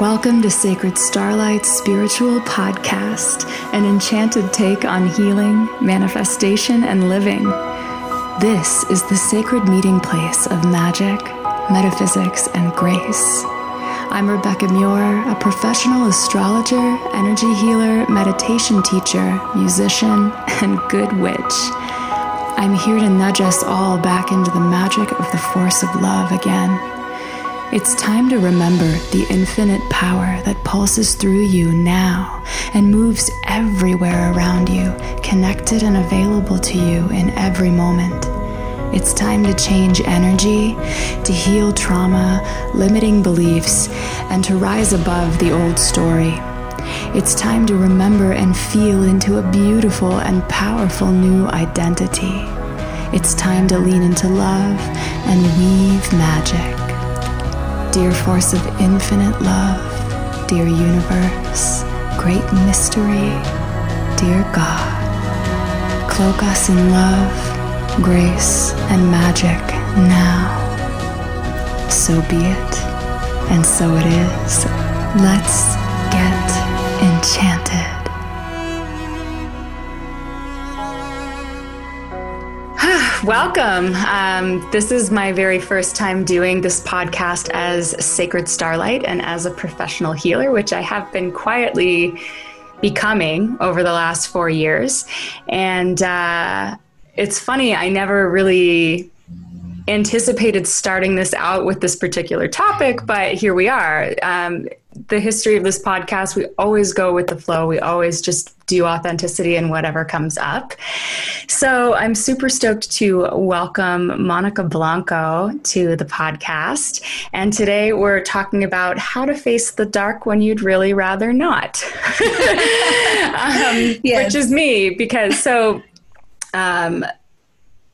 Welcome to Sacred Starlight's spiritual podcast, an enchanted take on healing, manifestation, and living. This is the sacred meeting place of magic, metaphysics, and grace. I'm Rebecca Muir, a professional astrologer, energy healer, meditation teacher, musician, and good witch. I'm here to nudge us all back into the magic of the force of love again. It's time to remember the infinite power that pulses through you now and moves everywhere around you, connected and available to you in every moment. It's time to change energy, to heal trauma, limiting beliefs, and to rise above the old story. It's time to remember and feel into a beautiful and powerful new identity. It's time to lean into love and weave magic. Dear force of infinite love, dear universe, great mystery, dear God, cloak us in love, grace, and magic now. So be it, and so it is. Let's get enchanted. Welcome. Um, this is my very first time doing this podcast as Sacred Starlight and as a professional healer, which I have been quietly becoming over the last four years. And uh, it's funny, I never really anticipated starting this out with this particular topic, but here we are. Um, the history of this podcast, we always go with the flow. We always just do authenticity and whatever comes up. So I'm super stoked to welcome Monica Blanco to the podcast. And today we're talking about how to face the dark when you'd really rather not, um, yes. which is me because so. Um,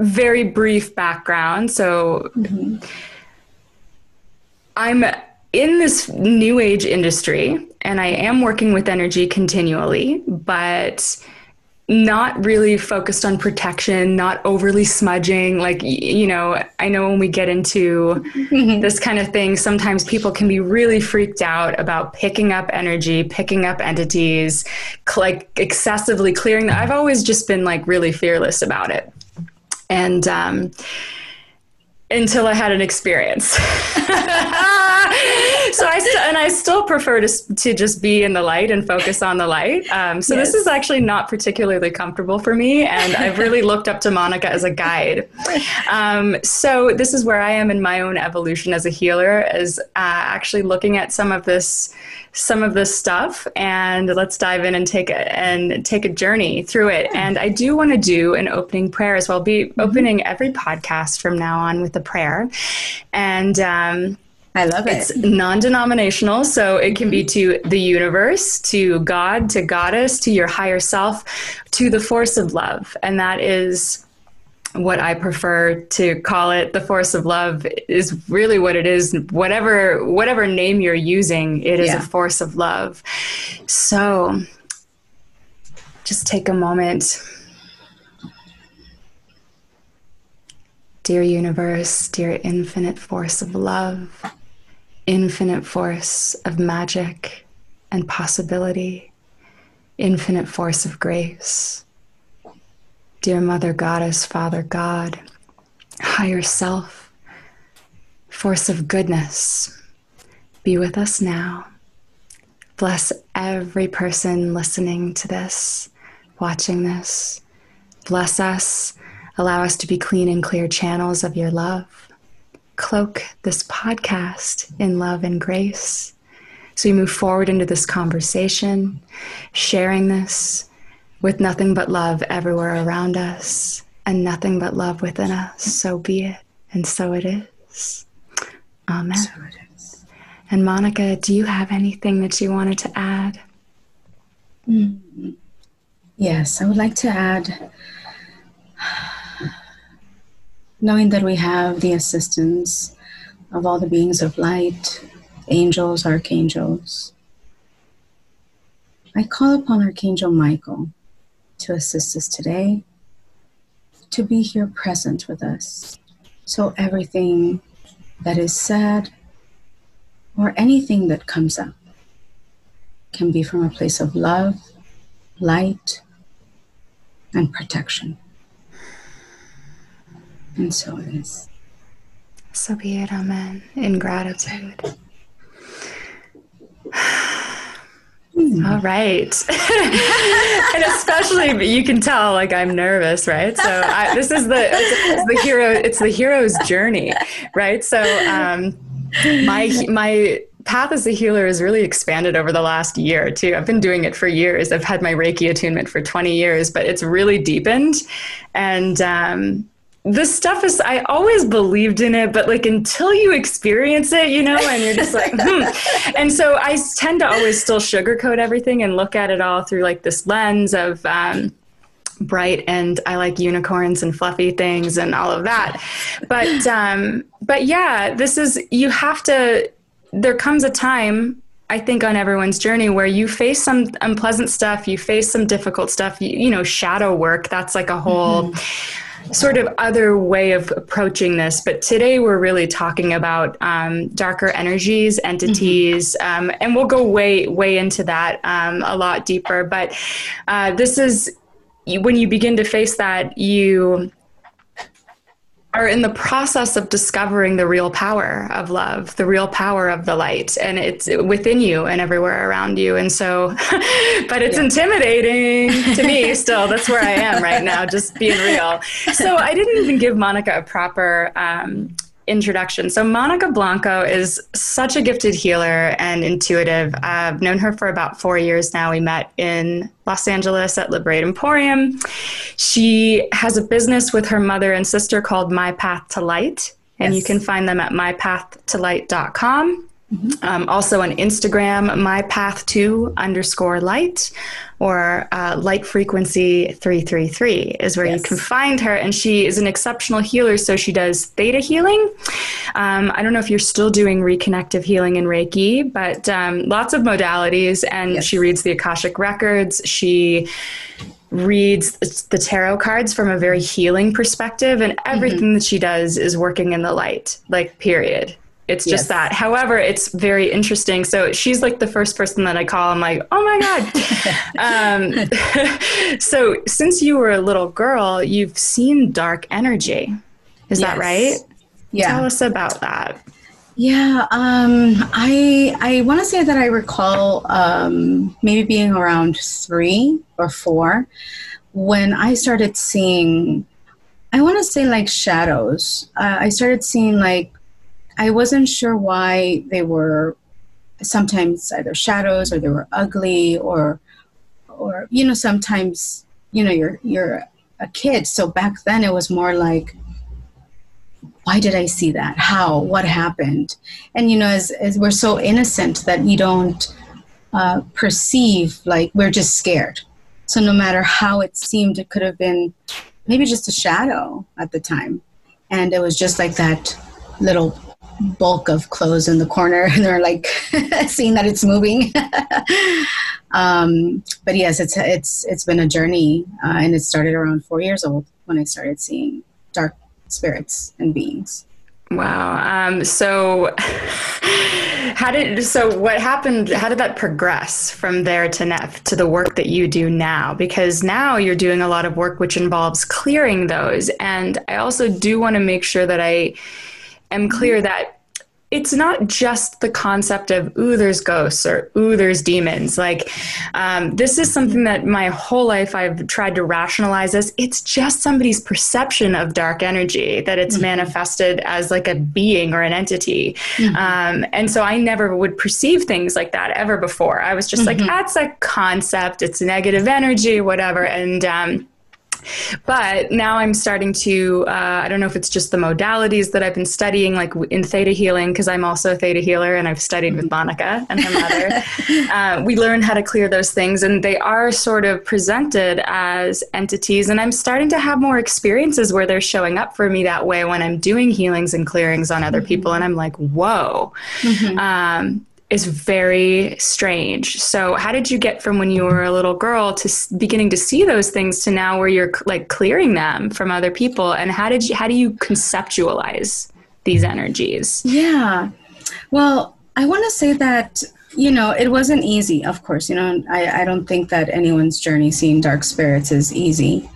very brief background. So mm-hmm. I'm in this new age industry and I am working with energy continually, but not really focused on protection, not overly smudging. Like, you know, I know when we get into this kind of thing, sometimes people can be really freaked out about picking up energy, picking up entities, like excessively clearing. I've always just been like really fearless about it and um, until I had an experience. so I st- and I still prefer to to just be in the light and focus on the light. Um, so yes. this is actually not particularly comfortable for me, and I've really looked up to Monica as a guide. Um, so this is where I am in my own evolution as a healer, is uh, actually looking at some of this some of this stuff and let's dive in and take a, and take a journey through it. And I do want to do an opening prayer as well. I'll be mm-hmm. opening every podcast from now on with a prayer. And um, I love it. It's non denominational, so it can be to the universe, to God, to Goddess, to your higher self, to the force of love. And that is what I prefer to call it, the force of love, is really what it is. Whatever whatever name you're using, it is yeah. a force of love. So, just take a moment. Dear universe, dear infinite force of love, infinite force of magic and possibility, infinite force of grace Dear Mother Goddess, Father God, Higher Self, Force of Goodness, be with us now. Bless every person listening to this, watching this. Bless us. Allow us to be clean and clear channels of your love. Cloak this podcast in love and grace. So we move forward into this conversation, sharing this, with nothing but love everywhere around us and nothing but love within us. So be it, and so it is. Amen. So it is. And Monica, do you have anything that you wanted to add? Mm-hmm. Yes, I would like to add knowing that we have the assistance of all the beings of light, angels, archangels. I call upon Archangel Michael to assist us today, to be here present with us. So everything that is said or anything that comes up can be from a place of love, light, and protection. And so it is. So be it, amen. In gratitude. All right. and especially you can tell like I'm nervous, right? So I, this is the it's the hero it's the hero's journey, right? So um my my path as a healer has really expanded over the last year too. I've been doing it for years. I've had my Reiki attunement for 20 years, but it's really deepened and um this stuff is i always believed in it but like until you experience it you know and you're just like hmm. and so i tend to always still sugarcoat everything and look at it all through like this lens of um, bright and i like unicorns and fluffy things and all of that but um but yeah this is you have to there comes a time I think on everyone's journey where you face some unpleasant stuff, you face some difficult stuff, you, you know, shadow work. That's like a whole mm-hmm sort of other way of approaching this. But today we're really talking about um, darker energies, entities, mm-hmm. um, and we'll go way, way into that um, a lot deeper. But uh, this is when you begin to face that, you are in the process of discovering the real power of love, the real power of the light, and it's within you and everywhere around you. And so, but it's yeah. intimidating to me still. That's where I am right now, just being real. So I didn't even give Monica a proper um, introduction. So, Monica Blanco is such a gifted healer and intuitive. I've known her for about four years now. We met in Los Angeles at Liberate Emporium. She has a business with her mother and sister called My Path to Light, and yes. you can find them at mypathtolight.com. Mm-hmm. Um, also on Instagram, my path to underscore light or uh, light frequency 333 is where yes. you can find her. And she is an exceptional healer. So she does theta healing. Um, I don't know if you're still doing reconnective healing in Reiki, but um, lots of modalities. And yes. she reads the Akashic records. She reads the tarot cards from a very healing perspective and everything mm-hmm. that she does is working in the light like period it's just yes. that. However, it's very interesting. So she's like the first person that I call. I'm like, oh my God. um, so since you were a little girl, you've seen dark energy. Is yes. that right? Yeah. Tell us about that. Yeah, um, I I want to say that I recall um, maybe being around three or four when I started seeing. I want to say like shadows. Uh, I started seeing like I wasn't sure why they were sometimes either shadows or they were ugly or or you know sometimes you know you're you're a kid so back then it was more like why did I see that? How? What happened? And you know, as, as we're so innocent that we don't uh, perceive, like we're just scared. So no matter how it seemed, it could have been maybe just a shadow at the time, and it was just like that little bulk of clothes in the corner and they're like seeing that it's moving. Um, but yes it's it's it's been a journey uh, and it started around four years old when i started seeing dark spirits and beings. Wow um, so how did so what happened how did that progress from there to Neff to the work that you do now? Because now you're doing a lot of work which involves clearing those and i also do want to make sure that i am clear that it's not just the concept of ooh there's ghosts or ooh there's demons like um, this is something that my whole life i've tried to rationalize as it's just somebody's perception of dark energy that it's mm-hmm. manifested as like a being or an entity mm-hmm. um, and so i never would perceive things like that ever before i was just mm-hmm. like that's a concept it's negative energy whatever and um, but now I'm starting to, uh, I don't know if it's just the modalities that I've been studying, like in theta healing, because I'm also a theta healer and I've studied with Monica and her mother. uh, we learn how to clear those things, and they are sort of presented as entities. And I'm starting to have more experiences where they're showing up for me that way when I'm doing healings and clearings on other people. And I'm like, whoa. Mm-hmm. Um, is very strange. So, how did you get from when you were a little girl to beginning to see those things to now where you're like clearing them from other people? And how did you how do you conceptualize these energies? Yeah. Well, I want to say that you know, it wasn't easy, of course. You know, I, I don't think that anyone's journey seeing dark spirits is easy.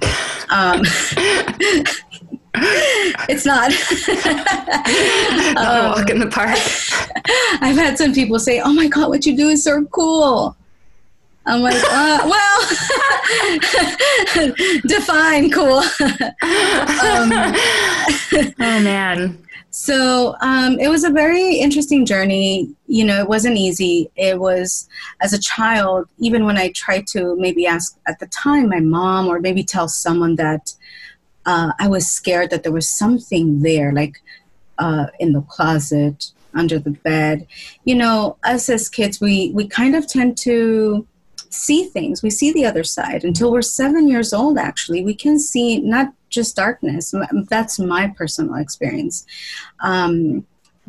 Um, it's not. um, walk in the park. I've had some people say, "Oh my god, what you do is so cool." I'm like, uh, well, define cool. um, oh man. So um, it was a very interesting journey. You know, it wasn't easy. It was, as a child, even when I tried to maybe ask at the time my mom or maybe tell someone that uh, I was scared that there was something there, like uh, in the closet, under the bed. You know, us as kids, we, we kind of tend to see things. We see the other side. Until we're seven years old, actually, we can see not just darkness. That's my personal experience. Um,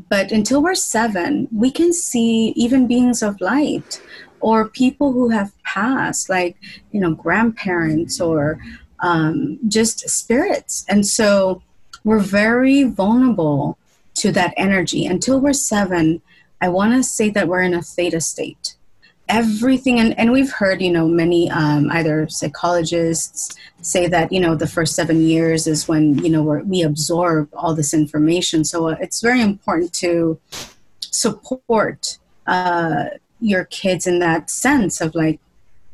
but until we're seven, we can see even beings of light or people who have passed, like, you know, grandparents or um, just spirits. And so we're very vulnerable to that energy. Until we're seven, I want to say that we're in a theta state everything and, and we've heard you know many um, either psychologists say that you know the first seven years is when you know we absorb all this information so it's very important to support uh, your kids in that sense of like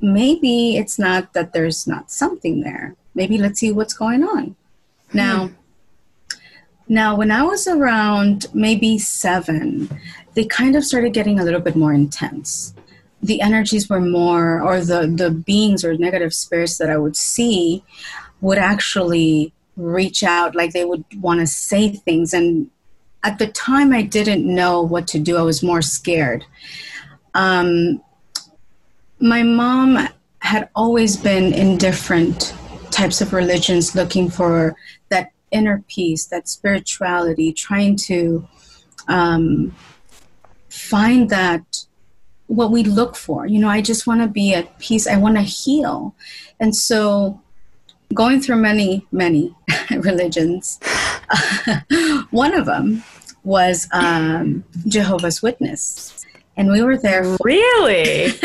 maybe it's not that there's not something there. Maybe let's see what's going on. Now hmm. now when i was around maybe seven they kind of started getting a little bit more intense. The energies were more or the the beings or negative spirits that i would see would actually reach out like they would want to say things and at the time i didn't know what to do. I was more scared. Um, my mom had always been in different types of religions looking for that inner peace that spirituality trying to um, find that what we look for. You know, I just want to be at peace. I want to heal. And so, going through many, many religions, one of them was um, Jehovah's Witness. And we were there. For- really?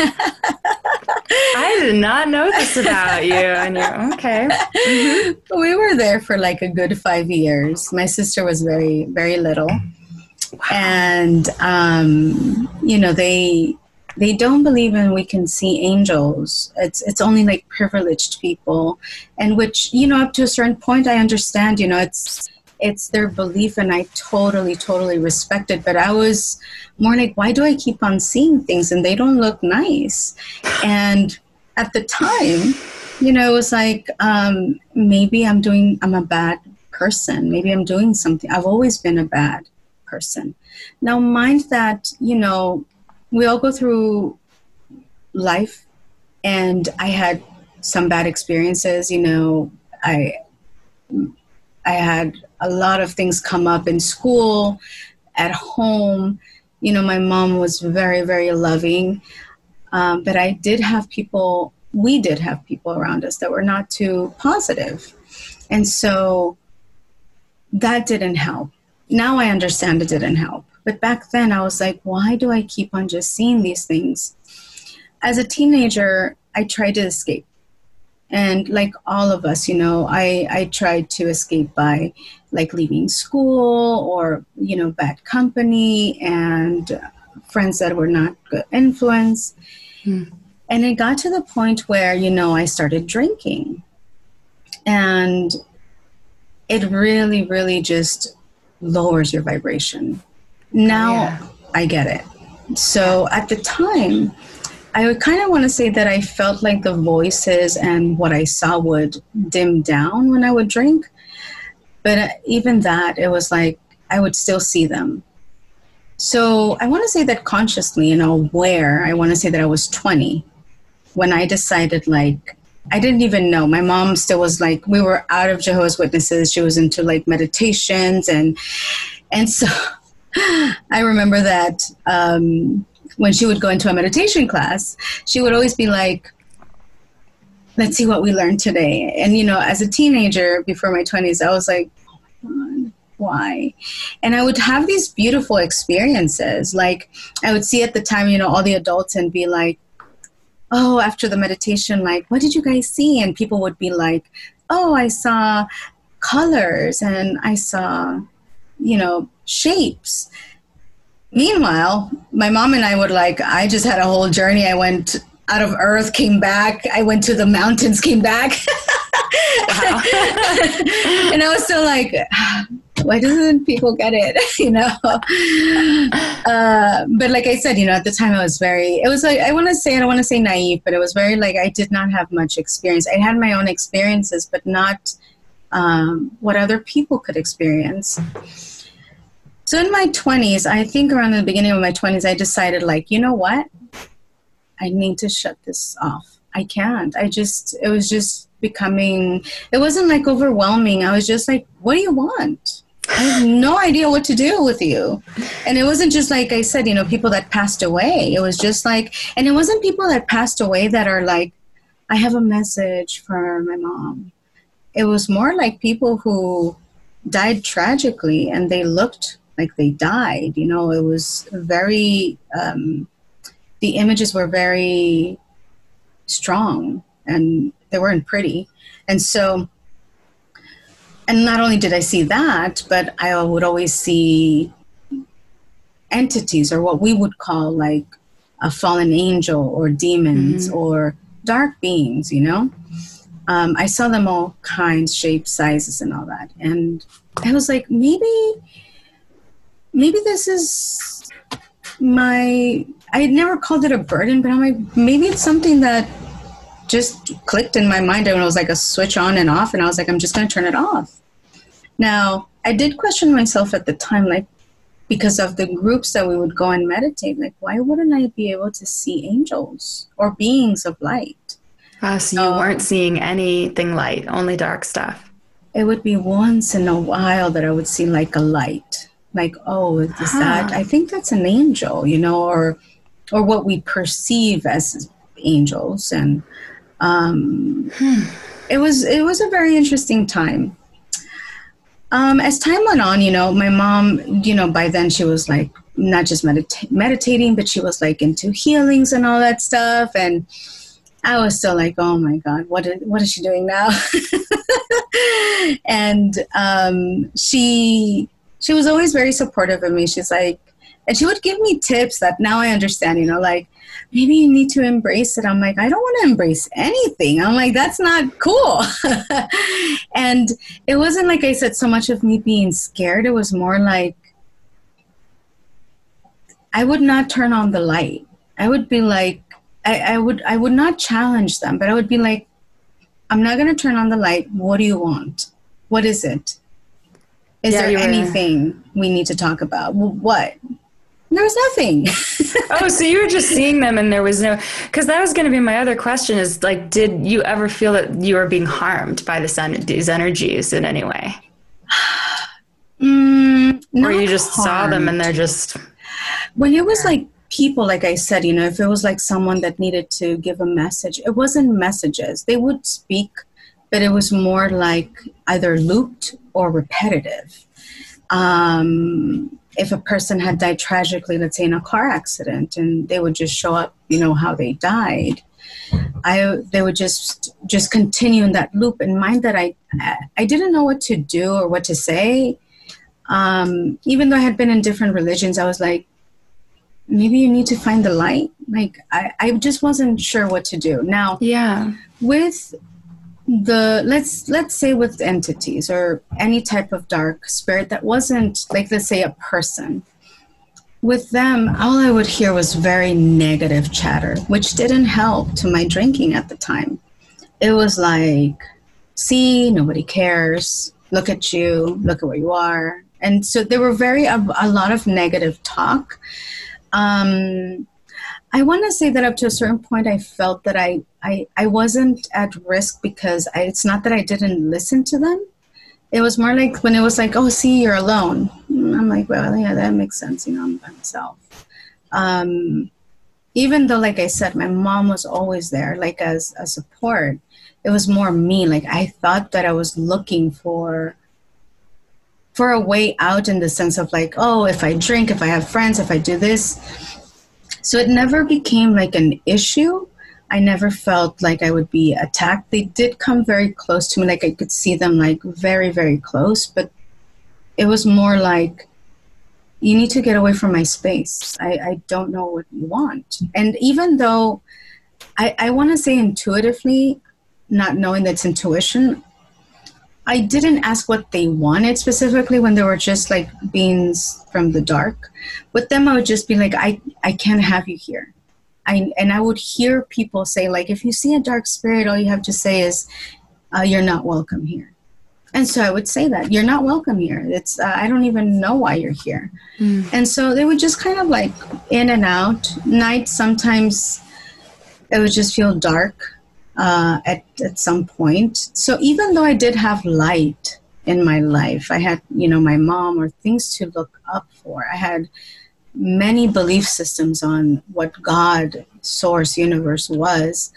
I did not know this about you. And you okay. Mm-hmm. We were there for like a good five years. My sister was very, very little. Wow. And, um, you know, they they don't believe in we can see angels it's it's only like privileged people and which you know up to a certain point i understand you know it's it's their belief and i totally totally respect it. But i was more like why do i keep on seeing things and they don't look nice? And at the time you know it was like um, maybe i'm doing i'm a bad person. Maybe i'm doing something. I've always been a bad person. Now mind that you know we all go through life and i had some bad experiences you know i i had a lot of things come up in school at home. You know my mom was very very loving. Um, but i did have people we did have people around us that were not too positive. And so that didn't help. Now i understand it didn't help. But back then, I was like, why do I keep on just seeing these things? As a teenager, I tried to escape. And like all of us, you know, I, I tried to escape by like leaving school or, you know, bad company and friends that were not good influence. Hmm. And it got to the point where, you know, I started drinking. And it really, really just lowers your vibration. Now yeah. I get it. So at the time, I would kind of want to say that I felt like the voices and what I saw would dim down when I would drink. But uh, even that, it was like I would still see them. So I want to say that consciously and aware, I want to say that I was 20 when I decided, like, I didn't even know. My mom still was like, we were out of Jehovah's Witnesses. She was into like meditations and, and so I remember that um, when she would go into a meditation class, she would always be like, let's see what we learned today. And, you know, as a teenager before my 20s, I was like, oh my God, why? And I would have these beautiful experiences. Like I would see at the time, you know, all the adults and be like, oh, after the meditation, like, what did you guys see? And people would be like, oh, I saw colors and I saw, you know, shapes. Meanwhile, my mom and I would like, I just had a whole journey. I went out of earth, came back. I went to the mountains, came back. and I was still like, why doesn't people get it? you know. Uh, but like I said, you know, at the time I was very. It was like I want to say I don't want to say naive, but it was very like I did not have much experience. I had my own experiences, but not um, what other people could experience. So in my 20s, I think around the beginning of my 20s, I decided, like, you know what? I need to shut this off. I can't. I just, it was just becoming, it wasn't like overwhelming. I was just like, what do you want? I have no idea what to do with you. And it wasn't just like I said, you know, people that passed away. It was just like, and it wasn't people that passed away that are like, I have a message for my mom. It was more like people who died tragically and they looked like they died. You know, it was very, um, the images were very strong and they weren't pretty. And so, and not only did I see that, but I would always see entities or what we would call like a fallen angel or demons mm-hmm. or dark beings, you know? Um, I saw them all kinds, shapes, sizes, and all that. And I was like, maybe, maybe this is my, I had never called it a burden, but I'm like, maybe it's something that just clicked in my mind and it was like a switch on and off and i was like i'm just going to turn it off. Now i did question myself at the time like because of the groups that we would go and meditate like why wouldn't i be able to see angels or beings of light? Uh, so you um, weren't seeing anything light only dark stuff. it would be once in a while that i would see like a light like oh is huh. that i think that's an angel you know or or what we perceive as angels and um, it was it was a very interesting time. Um, as time went on, you know, my mom, you know, by then she was like not just medita- meditating, but she was like into healings and all that stuff. And I was still like, oh my God, what is, what is she doing now? and um, she she was always very supportive of me. She's like, and she would give me tips that now I understand, you know, like maybe you need to embrace it. I'm like, I don't want to embrace anything. I'm like, that's not cool. and it wasn't like I said so much of me being scared. It was more like I would not turn on the light. I would be like, I, I would I would not challenge them, but I would be like, I'm not gonna turn on the light. What do you want? What is it? Is yeah, there anything we need to talk about? what? there was nothing. oh, so you were just seeing them and there was no, because that was going to be my other question is like, did you ever feel that you were being harmed by this these energies in any way? Mm, or you just harmed. saw them and they're just. When it was like people, like I said, you know, if it was like someone that needed to give a message, it wasn't messages. They would speak, but it was more like either looped or repetitive. Um, if a person had died tragically, let's say in a car accident, and they would just show up, you know, how they died. I they would just just continue in that loop and mind that I I didn't know what to do or what to say. Um, even though I had been in different religions, I was like, maybe you need to find the light. Like I, I just wasn't sure what to do. Now, yeah, with the let's let's say with entities or any type of dark spirit that wasn't like let's say a person. With them all i would hear was very negative chatter which didn't help to my drinking at the time. It was like see nobody cares. Look at you. Look at where you are. And so there were very a, a lot of negative talk. Um, I want to say that up to a certain point, I felt that I, I, I wasn't at risk because I, it's not that I didn't listen to them. It was more like when it was like, oh, see, you're alone. I'm like, well, yeah, that makes sense. You know, I'm by myself. Um, even though, like I said, my mom was always there, like as a support, it was more me. Like I thought that I was looking for for a way out in the sense of like, oh, if I drink, if I have friends, if I do this. So it never became like an issue. I never felt like I would be attacked. They did come very close to me, like I could see them like very, very close, but it was more like, you need to get away from my space. I, I don't know what you want. And even though I, I want to say intuitively, not knowing that's intuition, I didn't ask what they wanted specifically when they were just like beings from the dark. With them, I would just be like, I, I can't have you here. I, and I would hear people say, like, if you see a dark spirit, all you have to say is, uh, you're not welcome here. And so I would say that you're not welcome here. It's uh, I don't even know why you're here. Mm. And so they would just kind of like in and out. Night sometimes it would just feel dark uh, at at some point. So even though I did have light in my life, I had you know my mom or things to look up for. I had many belief systems on what God, source, universe was.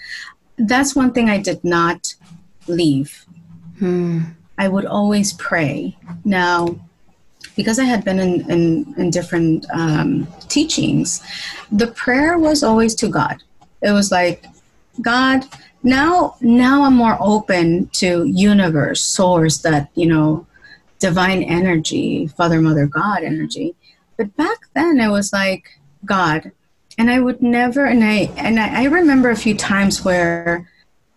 That's one thing I did not leave. Hmm. I would always pray. Now, because I had been in, in, in different um, teachings, the prayer was always to God. It was like, God, now now I'm more open to universe, source, that, you know, divine energy, Father, Mother, God energy. But back then it was like, God. And I would never and I and I, I remember a few times where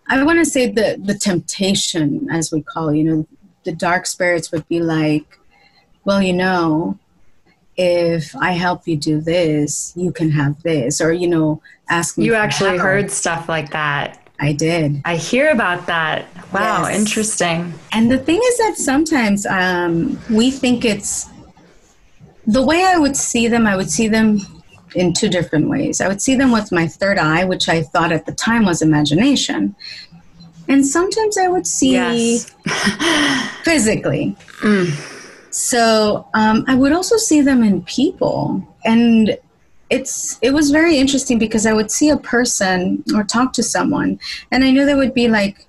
I want to say the the temptation, as we call, you know, the dark spirits would be like, well, you know, if I help you do this, you can have this, or you know, ask me. You actually help. heard stuff like that. I did. I hear about that. Wow, yes. interesting. And the thing is that sometimes um, we think it's the way I would see them. I would see them in two different ways. I would see them with my third eye, which I thought at the time was imagination. And sometimes I would see yes. physically. Mm. So um, I would also see them in people. And it's it was very interesting because I would see a person or talk to someone and I knew they would be like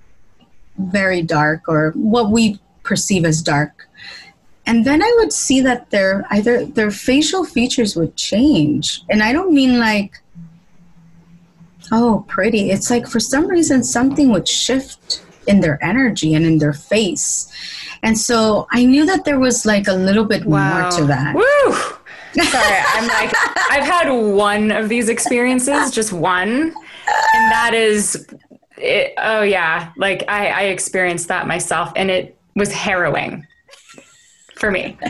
very dark or what we perceive as dark and then I would see that their either their facial features would change, and I don't mean like, oh, pretty. It's like for some reason something would shift in their energy and in their face, and so I knew that there was like a little bit wow. more to that. Woo! Sorry, I'm like I've had one of these experiences, just one, and that is, it, oh yeah, like I, I experienced that myself, and it was harrowing for me.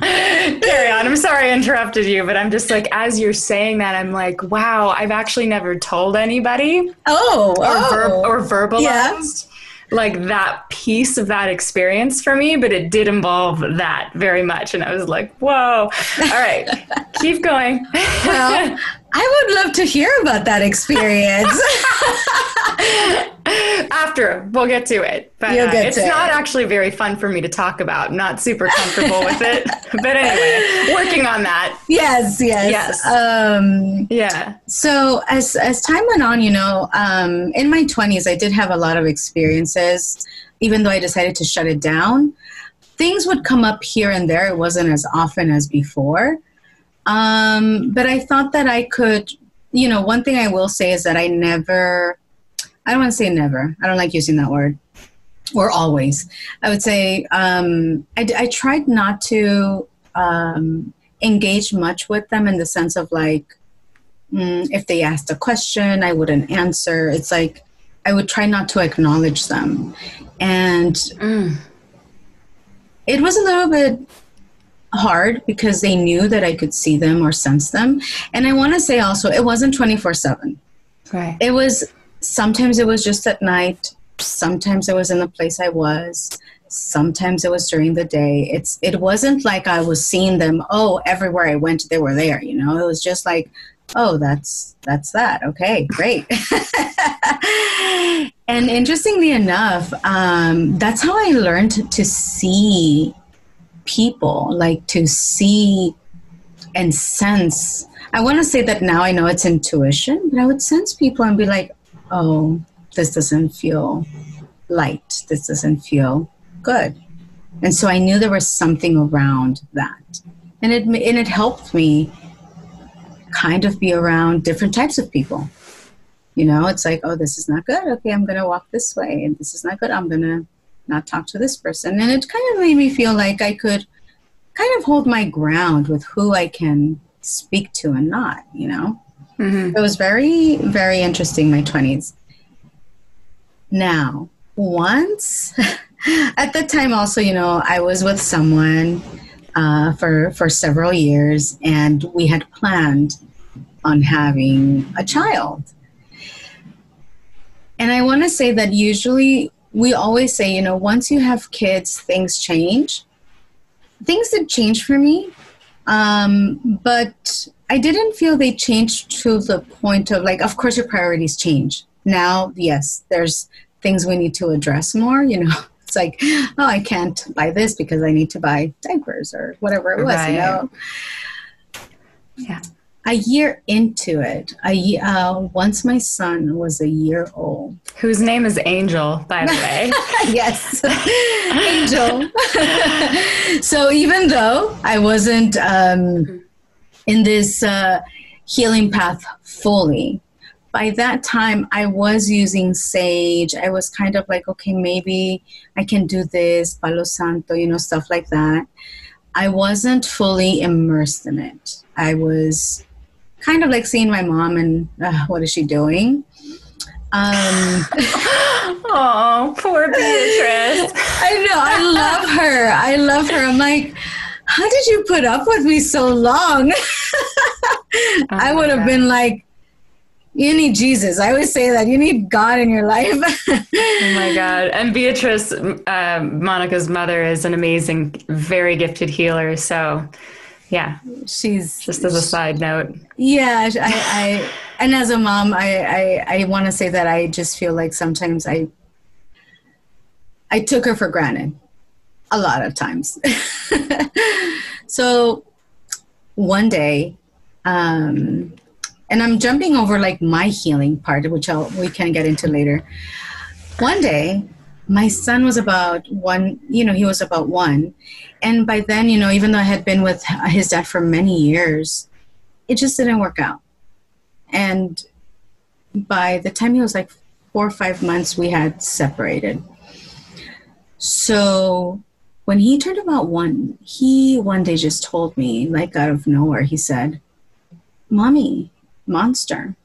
Carry on. I'm sorry I interrupted you, but I'm just like, as you're saying that, I'm like, wow, I've actually never told anybody. Oh, or, oh. Ver- or verbalized. Yeah like that piece of that experience for me, but it did involve that very much. And I was like, whoa, all right, keep going. well, I would love to hear about that experience. After we'll get to it, but uh, it's not it. actually very fun for me to talk about. I'm not super comfortable with it, but anyway, working on that. Yes, yes, yes. Um, yeah. So as as time went on, you know, um, in my 20s, I did have a lot of experiences. Even though I decided to shut it down, things would come up here and there. It wasn't as often as before. Um, but I thought that I could, you know, one thing I will say is that I never, I don't want to say never, I don't like using that word, or always. I would say um, I, I tried not to um, engage much with them in the sense of like, mm, if they asked a question, I wouldn't answer. It's like, I would try not to acknowledge them. And mm. it was a little bit hard because they knew that I could see them or sense them. And I want to say also, it wasn't 24 7. Right. It was sometimes it was just at night, sometimes it was in the place I was, sometimes it was during the day. It's it wasn't like I was seeing them, oh, everywhere I went they were there, you know. It was just like, oh, that's that's that. Okay, great. and interestingly enough, um, that's how I learned to see people, like to see and sense. I want to say that now I know it's intuition, but I would sense people and be like, oh, this doesn't feel light. This doesn't feel good. And so I knew there was something around that. And it, and it helped me kind of be around different types of people. You know, it's like, oh, this is not good. Okay, I'm going to walk this way. And this is not good. I'm going to not talk to this person. And it kind of made me feel like I could kind of hold my ground with who I can speak to and not, you know? Mm-hmm. It was very, very interesting, my 20s. Now, once, at the time also, you know, I was with someone uh, for, for several years and we had planned on having a child. And I want to say that usually we always say, you know, once you have kids, things change. Things did change for me, um, but I didn't feel they changed to the point of like, of course, your priorities change. Now, yes, there's things we need to address more, you know. It's like, oh, I can't buy this because I need to buy diapers or whatever it was, right. you know. Yeah a year into it, a, uh, once my son was a year old. Whose name is Angel, by the way. yes, Angel. so even though I wasn't um, in this uh, healing path fully, by that time I was using sage. I was kind of like, okay, maybe I can do this, Palo Santo, you know, stuff like that. I wasn't fully immersed in it. I was kind of like seeing my mom and uh, what is she doing? Um, oh, poor Beatrice. I know. I love her. I love her. I'm like, how did you put up with me so long? oh I would have been like, you need Jesus. I always say that you need God in your life. oh my God. And Beatrice, uh, Monica's mother, is an amazing, very gifted healer. So yeah. She's just as a side note. Yeah i, I and as a mom i i, I want to say that i just feel like sometimes i i took her for granted a lot of times. So one day um and i'm jumping over like my healing part which I'll, we can get into later. One day my son was about one you know he was about one and by then, you know, even though I had been with his dad for many years, it just didn't work out. And by the time he was like four or five months, we had separated. So when he turned about one, he one day just told me, like out of nowhere, he said, Mommy, monster.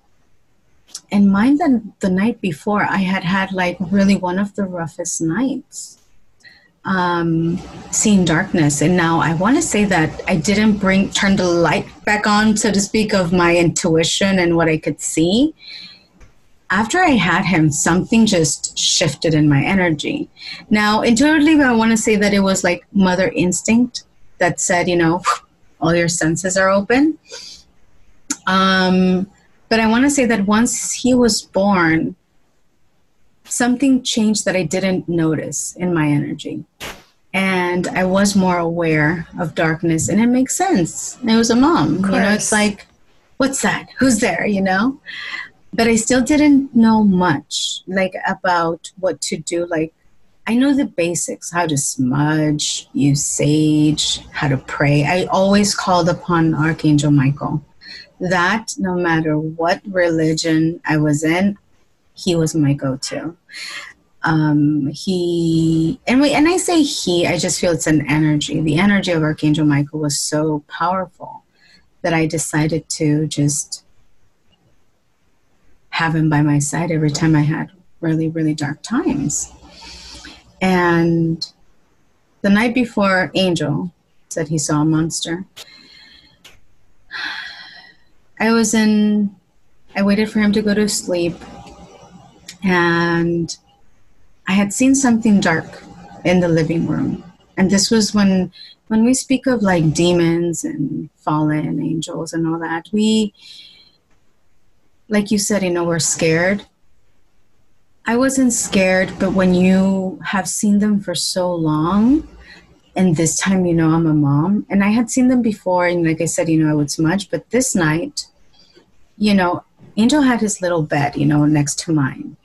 And mind that the night before, I had had like really one of the roughest nights um, seeing darkness. And now I want to say that I didn't bring turn the light back on, so to speak, of my intuition and what I could see. After I had him, something just shifted in my energy. Now, intuitively, I want to say that it was like mother instinct that said, you know, all your senses are open. Um, but I want to say that once he was born, something changed that I didn't notice in my energy. And I was more aware of darkness, and it makes sense. I was a mom. You know, it's like, what's that? Who's there? You know? But I still didn't know much, like, about what to do. Like, I know the basics how to smudge, use sage, how to pray. I always called upon Archangel Michael. That no matter what religion I was in, he was my go-to. Um, he and we and I say he, I just feel it's an energy. The energy of Archangel Michael was so powerful that I decided to just have him by my side every time I had really, really dark times. And the night before Angel said he saw a monster, I was in, I waited for him to go to sleep and I had seen something dark in the living room. And this was when when we speak of like demons and fallen angels and all that, we like you said, you know, we're scared. I wasn't scared, but when you have seen them for so long, and this time, you know, I'm a mom, and I had seen them before, and like I said, you know, I would smudge, but this night, you know, Angel had his little bed, you know, next to mine.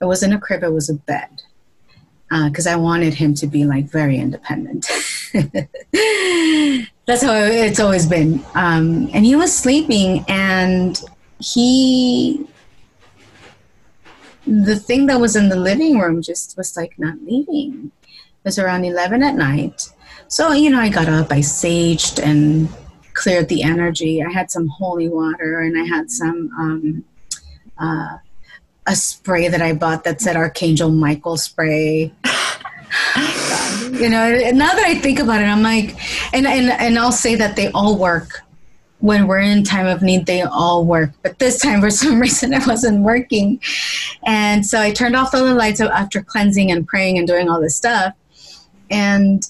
It wasn't a crib, it was a bed. because uh, I wanted him to be like very independent. That's how it's always been. Um, and he was sleeping, and he, the thing that was in the living room just was like not leaving. It was around 11 at night. So, you know, I got up, I saged and cleared the energy. I had some holy water and I had some, um, uh, a spray that I bought that said Archangel Michael spray. you know, now that I think about it, I'm like, and, and, and I'll say that they all work when we're in time of need, they all work. But this time, for some reason, it wasn't working. And so I turned off all the lights after cleansing and praying and doing all this stuff. And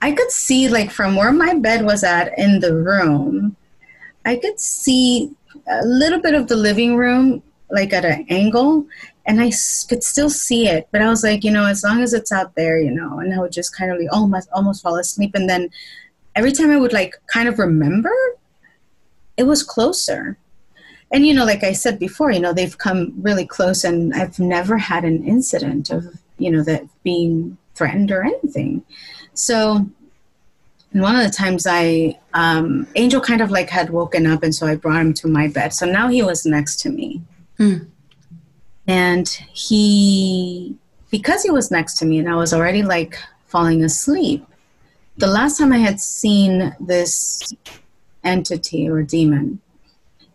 I could see, like, from where my bed was at in the room, I could see a little bit of the living room, like at an angle, and I could still see it. But I was like, you know, as long as it's out there, you know, and I would just kind of like almost almost fall asleep, and then every time I would like kind of remember, it was closer. And you know, like I said before, you know, they've come really close, and I've never had an incident of you know that being threatened or anything. So and one of the times I, um, Angel kind of like had woken up, and so I brought him to my bed. So now he was next to me. Mm. And he, because he was next to me and I was already like falling asleep, the last time I had seen this entity or demon,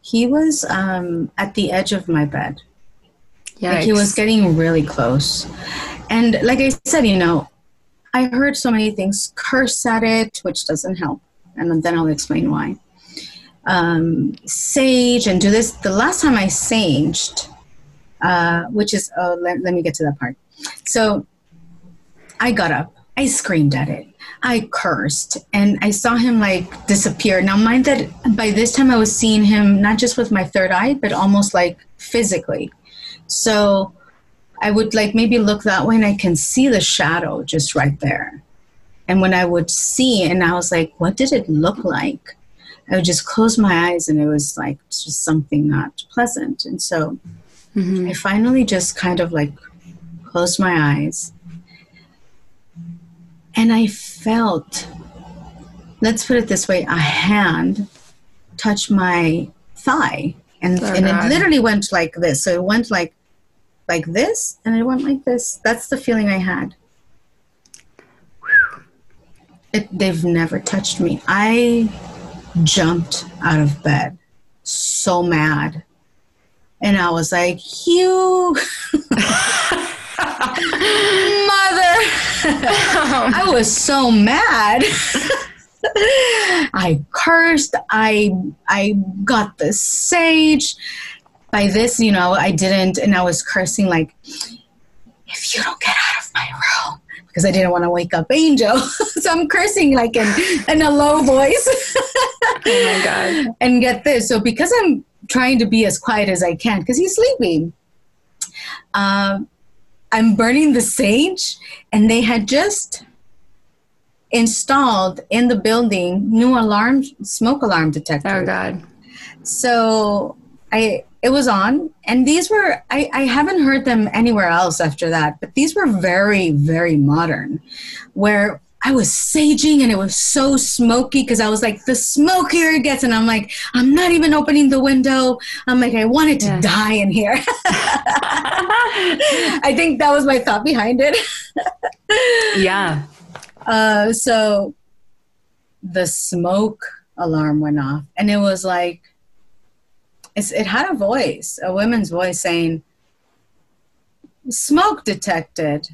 he was um, at the edge of my bed. Yeah, like he was getting really close. And like I said, you know, I heard so many things curse at it, which doesn't help. And then I'll explain why. Um, sage and do this. The last time I saged, uh, which is, oh, let, let me get to that part. So I got up, I screamed at it, I cursed, and I saw him like disappear. Now, mind that by this time I was seeing him not just with my third eye, but almost like physically. So I would like maybe look that way and I can see the shadow just right there. And when I would see, and I was like, what did it look like? I would just close my eyes and it was like just something not pleasant. And so mm-hmm. I finally just kind of like closed my eyes. And I felt, let's put it this way, a hand touch my thigh. And, oh, and it literally went like this. So it went like like this and it went like this. That's the feeling I had. It, they've never touched me. I jumped out of bed so mad. And I was like, you mother. I was so mad. I cursed. I I got the sage by this, you know, I didn't, and I was cursing like, if you don't get out of my room, because I didn't want to wake up Angel. so I'm cursing like in, in a low voice. oh my God. And get this. So because I'm trying to be as quiet as I can, because he's sleeping, um, I'm burning the sage, and they had just installed in the building new alarm, smoke alarm detector. Oh God. So I it was on and these were I, I haven't heard them anywhere else after that but these were very very modern where I was saging and it was so smoky because I was like, the smokier it gets. And I'm like, I'm not even opening the window. I'm like, I wanted to yeah. die in here. I think that was my thought behind it. yeah. Uh, so the smoke alarm went off and it was like, it's, it had a voice, a woman's voice saying, smoke detected,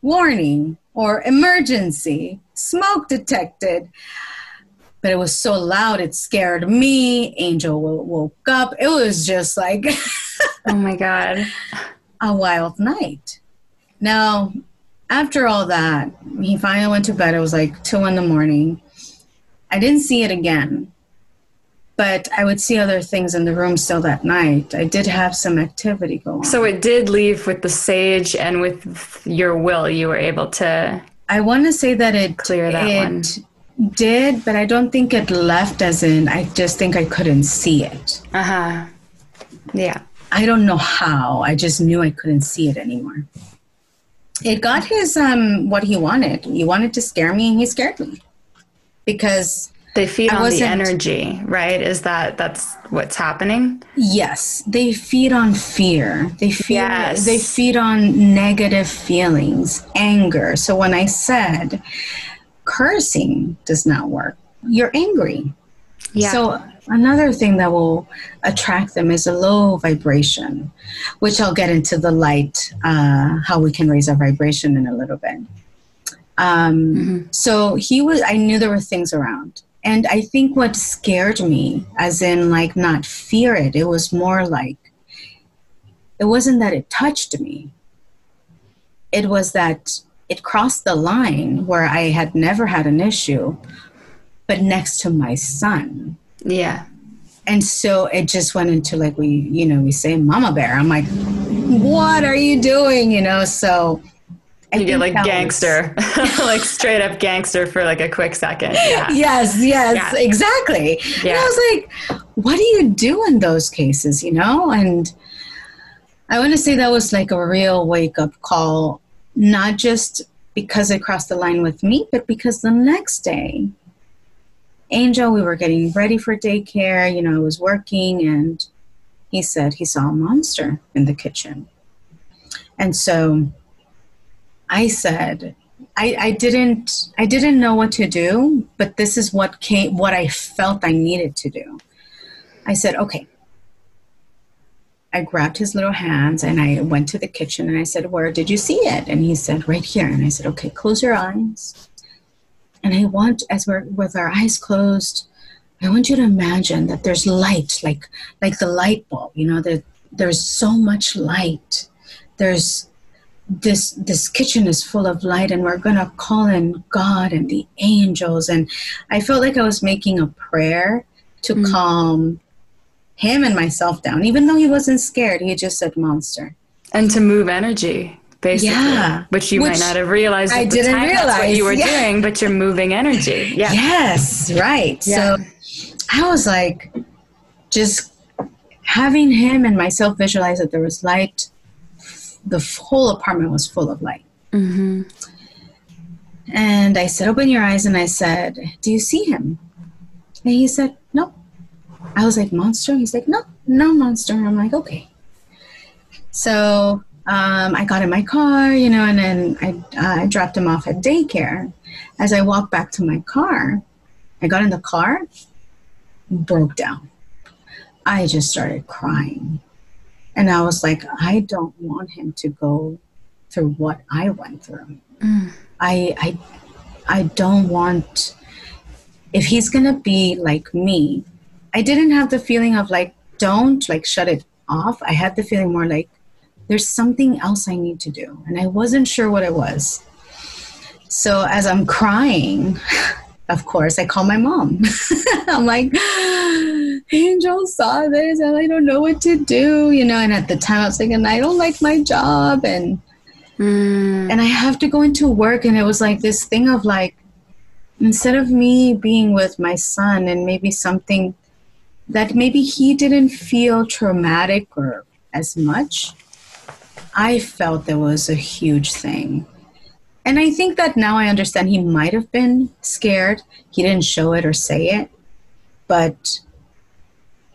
warning, or emergency, smoke detected. But it was so loud, it scared me. Angel woke up. It was just like, oh my God, a wild night. Now, after all that, he finally went to bed. It was like two in the morning. I didn't see it again but I would see other things in the room still that night. I did have some activity going on. So it did leave with the sage and with your will, you were able to. I want to say that it clear that it one. did, but I don't think it left as in. I just think I couldn't see it. Uh huh. Yeah. I don't know how. I just knew I couldn't see it anymore. It got his um what he wanted. He wanted to scare me and he scared me. Because They feed I on the energy, right? Is that that's what's happening? yes, they feed on fear. They feed Yes. they feed on negative feelings, anger. So when I said cursing does not work, you're angry. Yeah. So another thing that will attract them is a low vibration, which I'll get into the light, uh, how we can raise our vibration in a little bit. Um, So he was. I knew there were things around, and I think what scared me, as in like not fear it, it was more like it wasn't that it touched me. It was that it crossed the line where I had never had an issue, but next to my son yeah. and so it just went into like we you know we say mama bear i'm like what are you doing you know so I You get like gangster, like straight up gangster for like a quick second. Yeah. yes yes Yeah. exactly and i was like what do you do in those cases you know and i want to say that was like a real wake up call not just because it crossed the line with me but because the next day angel we were getting ready for daycare you know i was working and he said he saw a monster in the kitchen and so i said I, I didn't I didn't know what to do, but this is what came what I felt I needed to do. I said, okay. I grabbed his little hands and I went to the kitchen and I said, Where did you see it? And he said, Right here. And I said, Okay, close your eyes. And I want, as we're with our eyes closed, I want you to imagine that there's light, like like the light bulb, you know, there, there's so much light. There's this this kitchen is full of light and we're going to call in god and the angels and i felt like i was making a prayer to Mm. calm him and myself down even though he wasn't scared he just said monster And to move energy, basically. Yeah. Which you might not have realized I didn't time that's what you were yeah. doing, but you're moving energy. Yeah. yes right Yeah. so i was like just having him and myself visualize that there was light the whole apartment was full of light Mm-hmm. And I said, Open your eyes. And I said, Do you see him? And he said, No. I was like, Monster? He's like, No, no monster. I'm like, Okay. So um, I got in my car, you know, and then I, I dropped him off at daycare. As I walked back to my car, I got in the car, broke down. I just started crying. And I was like, I don't want him to go through what I went through. Mm. I I I don't want if he's gonna be like me. I didn't have the feeling of like don't like shut it off. I had the feeling more like there's something else I need to do, and I wasn't sure what it was. So as I'm crying, of course, I call my mom. I'm like, Angel saw this, and I don't know what to do, you know. And at the time, I was like, and I don't like my job, and Mm. and I have to go into work, and it was like this thing of like, instead of me being with my son and maybe something that maybe he didn't feel traumatic or as much, I felt there was a huge thing. And I think that now I understand he might have been scared. He didn't show it or say it, but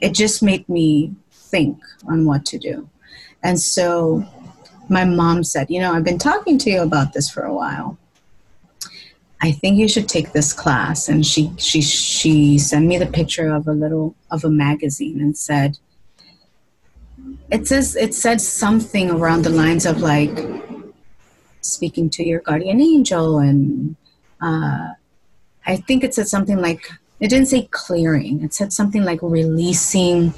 it just made me think on what to do. And so my mom said, You know, I've been talking to you about this for a while. I think you should take this class. And she she she sent me the picture of a little of a magazine and said it says it said something around the lines of like speaking to your guardian angel and uh, I think it said something like it didn't say clearing. It said something like releasing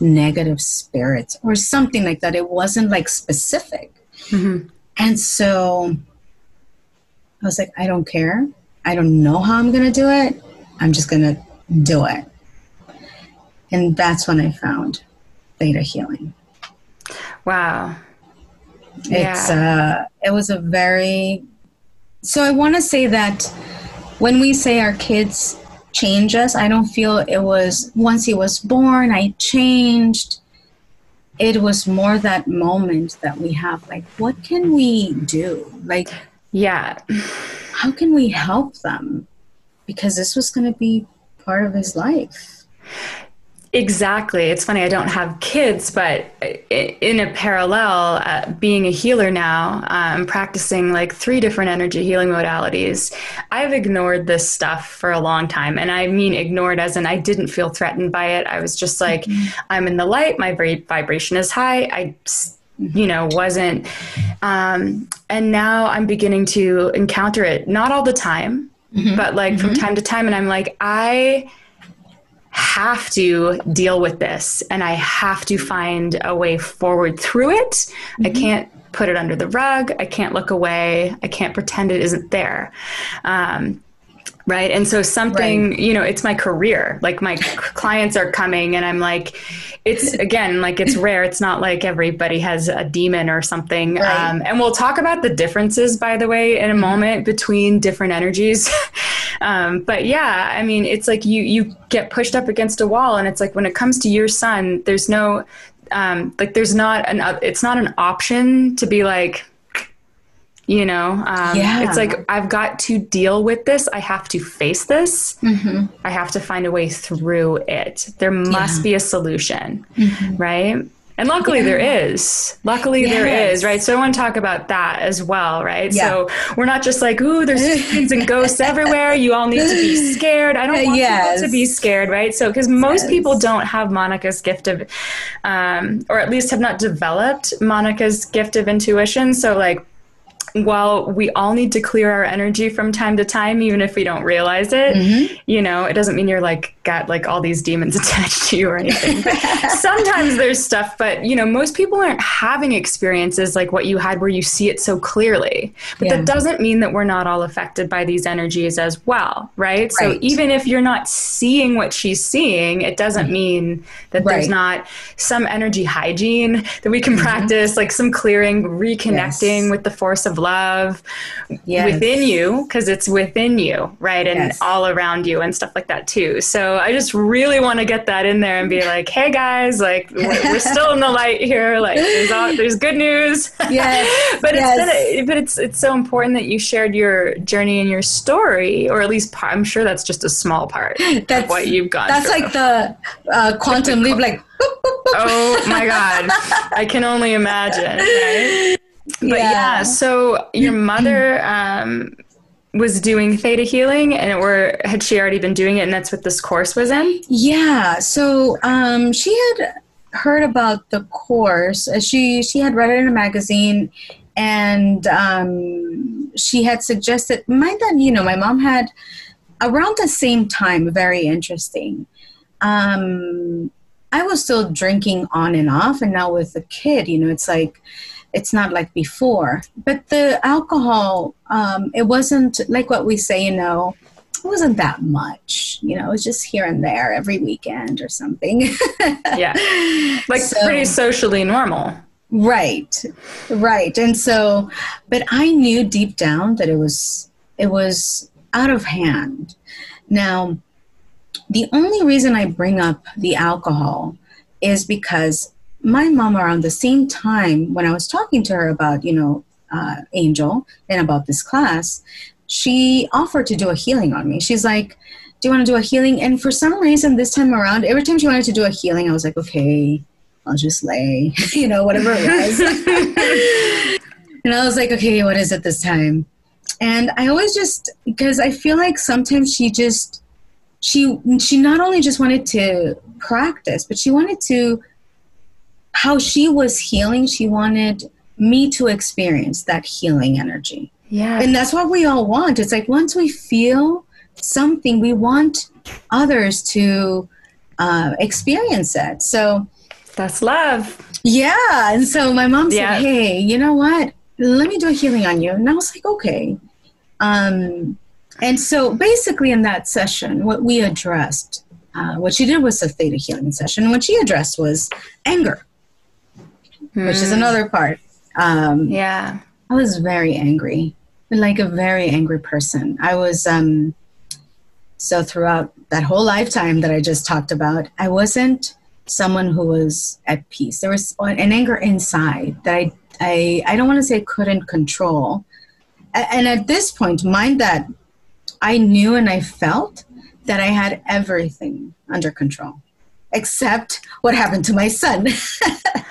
negative spirits or something like that. It wasn't like specific. Mhm. And so I was like, I don't care. I don't know how I'm going to do it. I'm just going to do it. And that's when I found theta healing. Wow. It's uh it was a very so I want to say that when we say our kids change us, I don't feel it was once he was born I changed. it was more that moment that we have like, what can we do? Like, yeah. How can we help them? Because this was going to be part of his life. Exactly. It's funny, I don't have kids, but in a parallel, uh, being a healer now, I'm um, practicing like three different energy healing modalities. I've ignored this stuff for a long time. And I mean, ignored as in I didn't feel threatened by it. I was just like, mm-hmm. I'm in the light, my vibration is high. I you know wasn't um, and now i'm beginning to encounter it not all the time mm-hmm. but like mm-hmm. from time to time and i'm like i have to deal with this and I have to find a way forward through it. Mm-hmm. I can't put it under the rug. I can't look away. I can't pretend it isn't there. Um, right and so something right. you know it's my career like my clients are coming and i'm like it's again like it's rare it's not like everybody has a demon or something right. um, and we'll talk about the differences by the way in a mm-hmm. moment between different energies um, but yeah i mean it's like you you get pushed up against a wall and it's like when it comes to your son there's no um, like there's not an it's not an option to be like you know um, yeah. it's like i've got to deal with this i have to face this mm-hmm. i have to find a way through it there must yeah. be a solution mm-hmm. right and luckily yeah. there is luckily yes. there is right so i want to talk about that as well right so we're not just like ooh there's demons and ghosts everywhere you all need to be scared i don't want yes. people to be scared right so because most yes. people don't have monica's gift of um, or at least have not developed monica's gift of intuition so like while we all need to clear our energy from time to time, even if we don't realize it, mm-hmm. you know, it doesn't mean you're like got like all these demons attached to you or anything. sometimes there's stuff, but you know, most people aren't having experiences like what you had where you see it so clearly. But yeah. that doesn't mean that we're not all affected by these energies as well, right? right. So even if you're not seeing what she's seeing, it doesn't mean that right. there's not some energy hygiene that we can mm-hmm. practice, like some clearing, reconnecting yes. with the force of love yes. within you because it's within you, right? And yes. all around you and stuff like that too. So I just really want to get that in there and be like, hey guys, like we're, still in the light here. Like there's, all, there's good news. Yes. but yes. it's but it's it's so important that you shared your journey and your story, or at least I'm sure that's just a small part that's, of what you've gone. That's through. like the uh, quantum leap, like. oh my god, I can only imagine. Right? But yeah, yeah. so your mother um, was doing theta healing and or had she already been doing it and that's what this course was in? Yeah so um, she had heard about the course. Uh, she she had read it in a magazine and um, she had suggested mind that you know my mom had around the same time very interesting. Um, i was still drinking on and off and now with the kid you know it's like it's not like before. But the alcohol, um, it wasn't like what we say, you know, it wasn't that much. You know, it was just here and there every weekend or something. yeah. Like so, pretty socially normal. Right. Right. And so, but I knew deep down that it was, it was out of hand. Now, the only reason I bring up the alcohol is because my mom around the same time when I was talking to her about, you know, uh, Angel and about this class, she offered to do a healing on me. She's like, Do you want to do a healing? And for some reason, this time around, every time she wanted to do a healing, I was like, Okay, I'll just lay, you know, whatever it was. and I was like, Okay, what is it this time? And I always just, because I feel like sometimes she just, she she not only just wanted to practice, but she wanted to how she was healing, she wanted me to experience that healing energy. Yeah. And that's what we all want. It's like once we feel something, we want others to uh, experience it. So that's love. Yeah. And so my mom said, yeah. Hey, you know what? Let me do a healing on you. And I was like, Okay. Um, and so basically, in that session, what we addressed, uh, what she did was a theta healing session. What she addressed was anger mm. which is hmm. another part. Um, yeah. I was very angry, like a very angry person. I was, um, so throughout that whole lifetime that I just talked about, I wasn't someone who was at peace. There was an anger inside that I I, I don't want to say couldn't control. And at this point, mind that I knew and I felt that I had everything under control, except what happened to my son.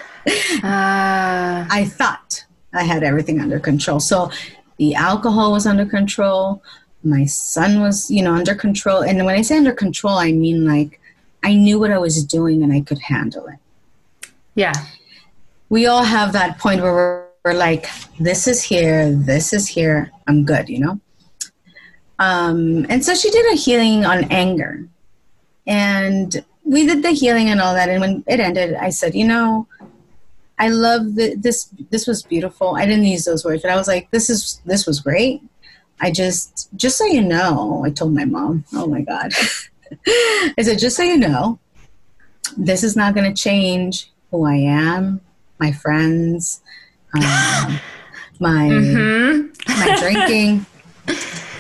uh. I thought I had everything under control. So the alcohol was under control. My son was, you know, under control. And when I say under control, I mean like I knew what I was doing and I could handle it. Yeah. We all have that point where we're, we're like, this is here, this is here, I'm good, you know? Um, and so she did a healing on anger. And we did the healing and all that. And when it ended, I said, you know, I love the, this. This was beautiful. I didn't use those words, but I was like, this is this was great. I just, just so you know, I told my mom. Oh my god. I said, just so you know, this is not going to change who I am, my friends, um, my mm-hmm. my drinking.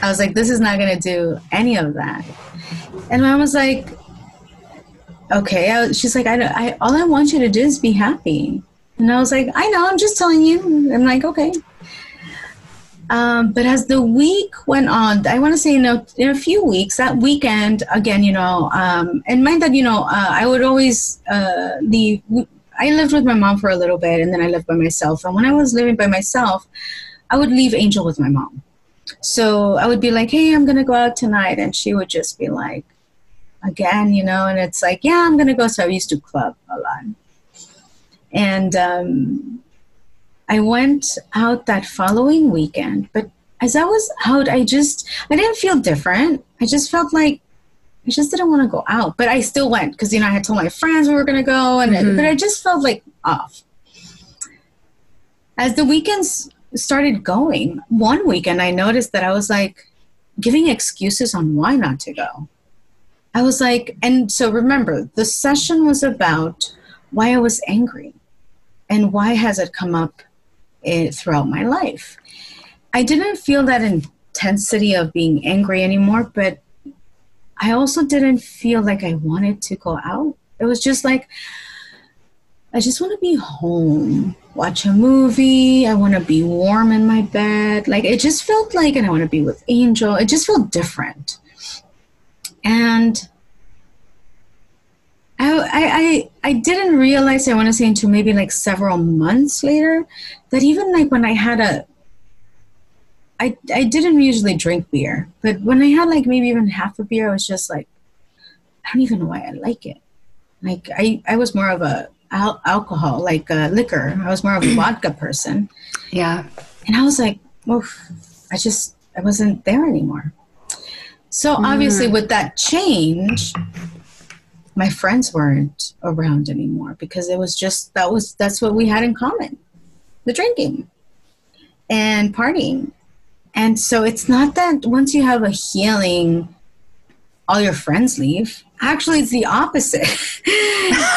I was like, this is not going to do any of that. And mom was like, okay. I, she's like, I, I, all I want you to do is be happy. And I was like, I know, I'm just telling you. I'm like, okay. Um, but as the week went on, I want to say, you know, in a few weeks, that weekend, again, you know, um, and mind that, you know, uh, I would always uh, leave. I lived with my mom for a little bit and then I lived by myself. And when I was living by myself, I would leave Angel with my mom. So I would be like, hey, I'm going to go out tonight. And she would just be like, again, you know, and it's like, yeah, I'm going to go. So I used to club a lot. And um, I went out that following weekend, but as I was out, I just I didn't feel different. I just felt like I just didn't want to go out, but I still went because you know I had told my friends we were going to go, and mm-hmm. but I just felt like off. As the weekends started going, one weekend I noticed that I was like giving excuses on why not to go. I was like, and so remember, the session was about why I was angry and why has it come up it, throughout my life. I didn't feel that intensity of being angry anymore, but I also didn't feel like I wanted to go out. It was just like, I just want to be home, watch a movie. I want to be warm in my bed. Like, it just felt like, and I want to be with Angel. It just felt different. And I, I, I didn't realize, I want to say until maybe like several months later, that even like when I had a, I, I didn't usually drink beer, but when I had like maybe even half a beer, I was just like, I don't even know why I like it. Like I, I was more of a al- alcohol, like uh, liquor. I was more of a vodka person. Yeah. And I was like, oof, I just, I wasn't there anymore. So obviously, mm. with that change, my friends weren't around anymore because it was just that was that's what we had in common. The drinking and partying. And so it's not that once you have a healing all your friends leave. Actually it's the opposite.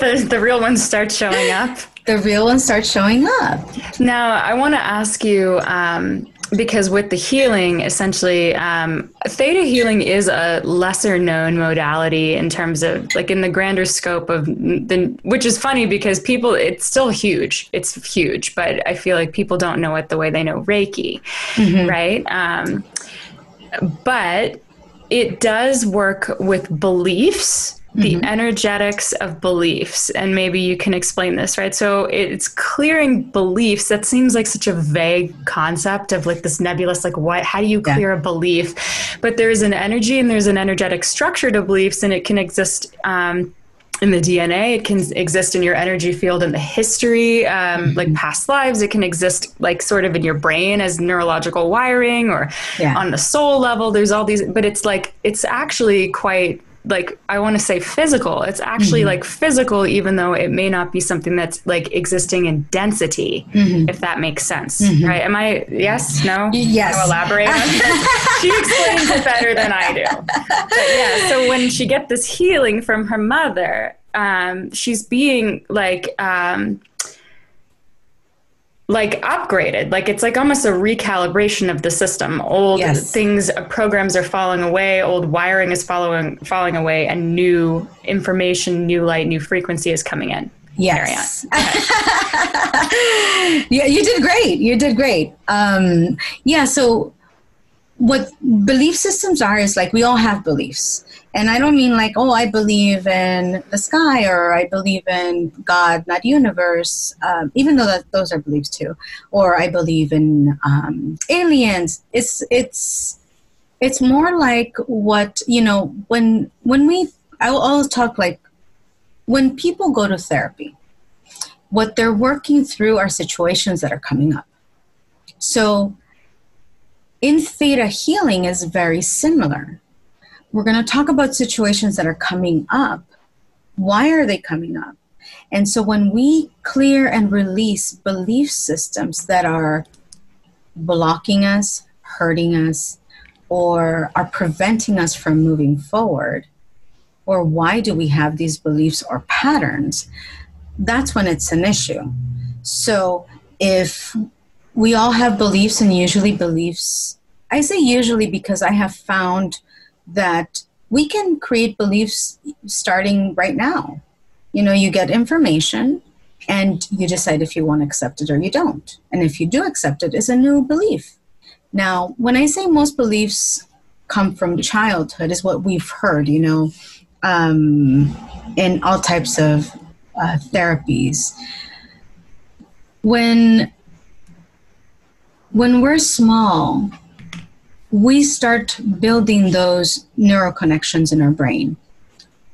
The, the real ones start showing up the real ones start showing up now i want to ask you um, because with the healing, essentially, um, theta healing is a lesser known modality in terms of like in the grander scope of the, which is funny because people, it's still huge. It's huge, but I feel like people don't know it the way they know Reiki, mm-hmm. right? Um, but it does work with beliefs the mm-hmm. energetics of beliefs and maybe you can explain this right so it's clearing beliefs that seems like such a vague concept of like this nebulous like what how do you clear yeah. a belief but there's an energy and there's an energetic structure to beliefs and it can exist um, in the DNA, it can exist in your energy field in the history, um, mm-hmm. like past lives. It can exist like sort of in your brain as neurological wiring or yeah. on the soul level. There's all these, but it's like, it's actually quite like I want to say physical. It's actually mm-hmm. like physical, even though it may not be something that's like existing in density, mm-hmm. if that makes sense, mm-hmm. right? Am I yes, no? Yes. I'll elaborate on she explains it better than I do. But yeah, so when she gets this healing from her mother, um, she's being like. Um, like upgraded like it's like almost a recalibration of the system old Yes. things programs are falling away old wiring is following falling away and new information new light new frequency is coming in Yes. yeah, you did great. You did great. Um, yeah, so what belief systems are is like we all have beliefs. And I don't mean like, oh, I believe in the sky or I believe in God, not universe, um, even though that, those are beliefs too. Or I believe in um, aliens. It's, it's, it's more like what, you know, when, when we, I will always talk like when people go to therapy, what they're working through are situations that are coming up. So, in theta healing is very similar. We're going to talk about situations that are coming up. Why are they coming up? And so, when we clear and release belief systems that are blocking us, hurting us, or are preventing us from moving forward, or why do we have these beliefs or patterns, that's when it's an issue. So if we all have beliefs, and usually beliefs, I say usually because I have found that we can create beliefs starting right now. You know, you get information and you decide if you want to accept it or you don't. And if you do accept it, it's a new belief. Now, when I say most beliefs come from childhood, is what we've heard, you know, um, in all types of uh, therapies. When when we're small, we start building those neural connections in our brain.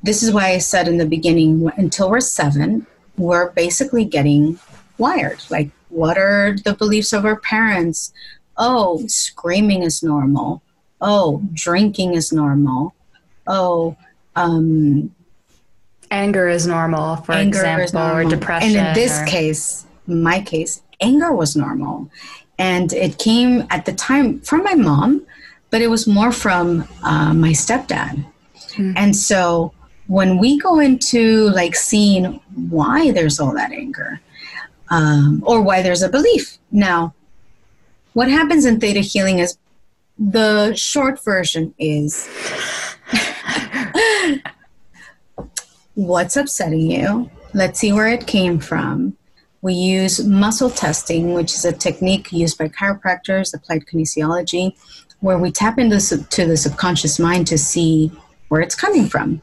This is why I said in the beginning, until we're seven, we're basically getting wired. Like, what are the beliefs of our parents? Oh, screaming is normal. Oh, drinking is normal. Oh, um, anger is normal for anger is example or depression And in this or- case, my case, anger was normal. And it came at the time from my mom, but it was more from uh, my stepdad. And so when we go into like seeing why there's all that anger um, or why there's a belief. Now, what happens in theta healing is the short version is what's upsetting you. Let's see where it came from. We use muscle testing, which is a technique used by chiropractors, applied kinesiology, where we tap into sub- to the subconscious mind to see where it's coming from.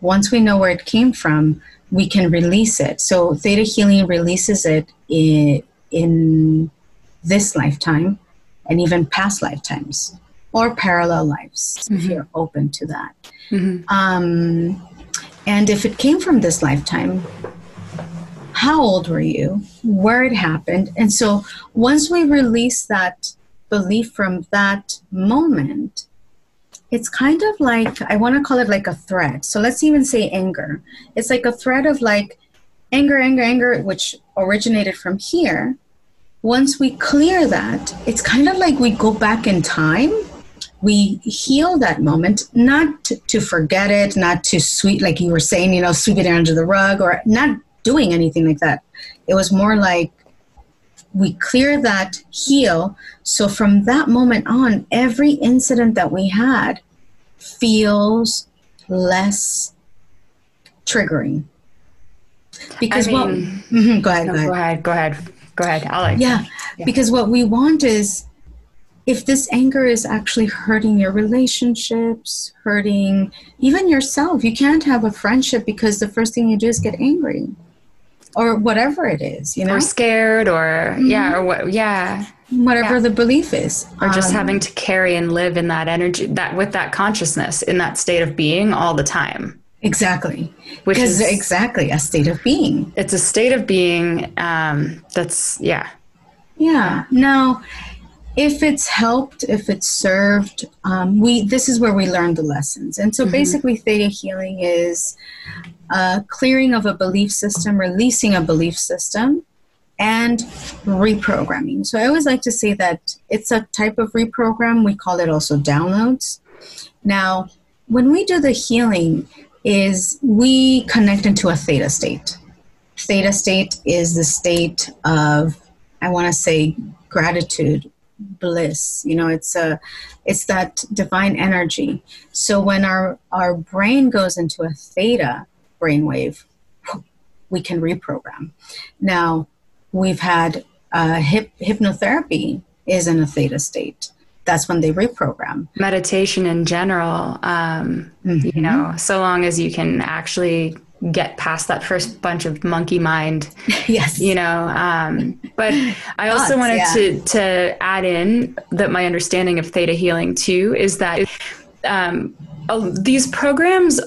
Once we know where it came from, we can release it. So theta healing releases it in, in this lifetime and even past lifetimes or parallel lives if you're open to that. Um, and if it came from this lifetime, how old were you? Where it happened? And so once we release that belief from that moment, it's kind of like, I want to call it like a thread. So let's even say anger. It's like a thread of like anger, anger, anger, which originated from here. Once we clear that, it's kind of like we go back in time we heal that moment not to, to forget it not to sweep like you were saying you know sweep it under the rug or not doing anything like that. It was more like we clear that heal so from that moment on every incident that we had feels less triggering. Because I what mean- Mhm, go ahead No, go ahead. go ahead go ahead go ahead i'll like yeah, because what we want is if this anger is actually hurting your relationships, hurting even yourself, you can't have a friendship because the first thing you do is get angry or whatever it is, you know, or scared or yeah or what yeah whatever yeah. the belief is. or just Um, having to carry and live in that energy that with that consciousness in that state of being all the time exactly. which is exactly a state of being. it's a state of being um that's yeah Yeah. Now, if it's helped, if it's served, um, we this is where we learn the lessons. And so basically, theta healing is uh, clearing of a belief system, releasing a belief system, and reprogramming. So I always like to say that it's a type of reprogram. We call it also downloads. Now, when we do the healing, is we connect into a theta state. Theta state is the state of I want to say gratitude, bliss. You know, it's a, it's that divine energy. So when our our brain goes into a theta brainwave, we can reprogram. Now, we've had uh, hip, hypnotherapy is in a theta state. That's when they reprogram. Meditation in general, um, mm-hmm. you know, so long as you can actually get past that first bunch of monkey mind. yes. You know, um, but I also Thoughts, wanted yeah. to, to add in that my understanding of theta healing too is that um, these programs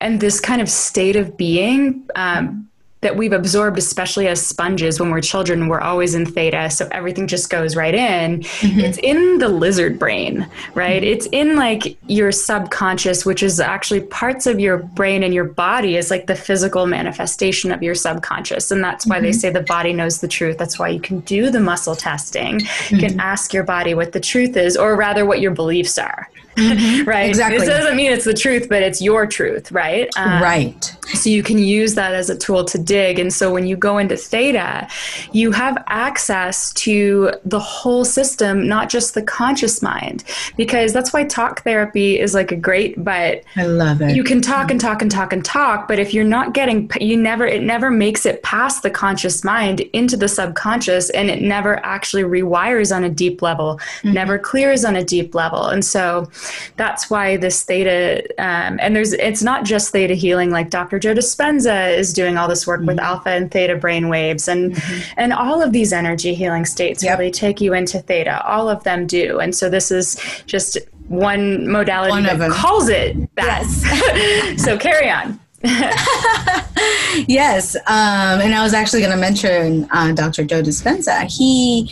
and this kind of state of being um, that we've absorbed, especially as sponges when we're children, we're always in theta. So everything just goes right in. Mm-hmm. It's in the lizard brain, right? Mm-hmm. It's in like your subconscious, which is actually parts of your brain and your body is like the physical manifestation of your subconscious. And that's why mm-hmm. they say the body knows the truth. That's why you can do the muscle testing. You can mm-hmm. ask your body what the truth is, or rather what your beliefs are. Mm-hmm. right? Exactly. This doesn't mean it's the truth, but it's your truth, right? Um, right. So you can use that as a tool to dig. And so when you go into theta, you have access to the whole system, not just the conscious mind, because that's why talk therapy is like a great, but I love it. You can talk and talk and talk and talk, but if you're not getting, you never, it never makes it past the conscious mind into the subconscious and it never actually rewires on a deep level, mm-hmm. never clears on a deep level. And so that's why this theta, um, and there's, it's not just theta healing, like Dr. Joe Dispenza is doing all this work mm-hmm. with alpha and theta brain waves, and mm-hmm. and all of these energy healing states yep. really take you into theta. All of them do, and so this is just one modality one that calls it that. Yes. so carry on. yes, um, and I was actually going to mention uh, Dr. Joe Dispenza. He,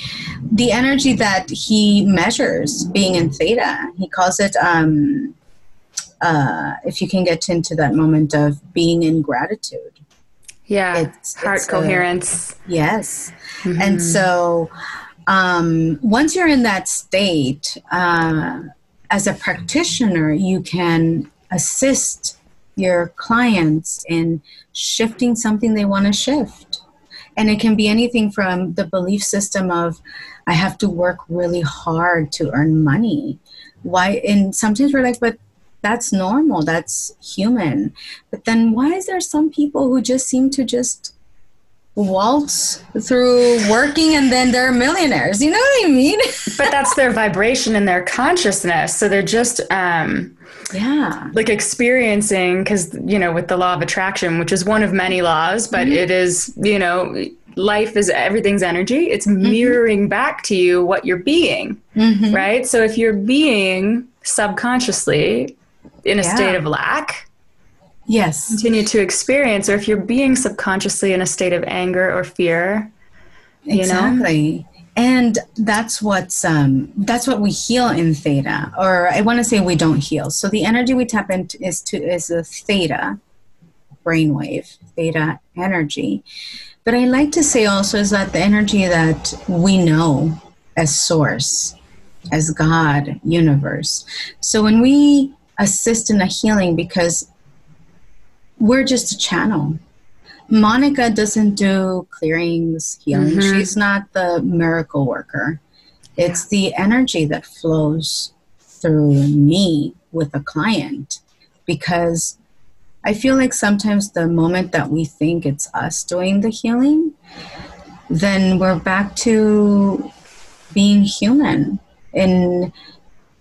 the energy that he measures being in theta, he calls it. Um, uh, if you can get into that moment of being in gratitude. Yeah, it's, heart it's coherence. A, yes, mm-hmm. and so um, once you're in that state, uh, as a practitioner, you can assist your clients in shifting something they want to shift. And it can be anything from the belief system of, I have to work really hard to earn money. Why? And sometimes we're like, but that's normal, that's human. But then why is there some people who just seem to just waltz through working and then they're millionaires? You know what I mean? but that's their vibration and their consciousness. So they're just, um, yeah like experiencing because you know with the law of attraction which is one of many laws but mm-hmm. it is you know life is everything's energy it's mm-hmm. mirroring back to you what you're being mm-hmm. right so if you're being subconsciously in a yeah. state of lack yes continue to experience or if you're being subconsciously in a state of anger or fear exactly know? And that's what's um, that's what we heal in theta or i want to say we don't heal. So the energy we tap into is to is a theta brainwave theta energy. But i like to say also is that the energy that we know as source as god universe. So when we assist in a healing because we're just a channel Monica doesn't do clearings, healing. Mm-hmm. She's not the miracle worker. It's yeah. the energy that flows through me with a client because I feel like sometimes the moment that we think it's us doing the healing, then we're back to being human. And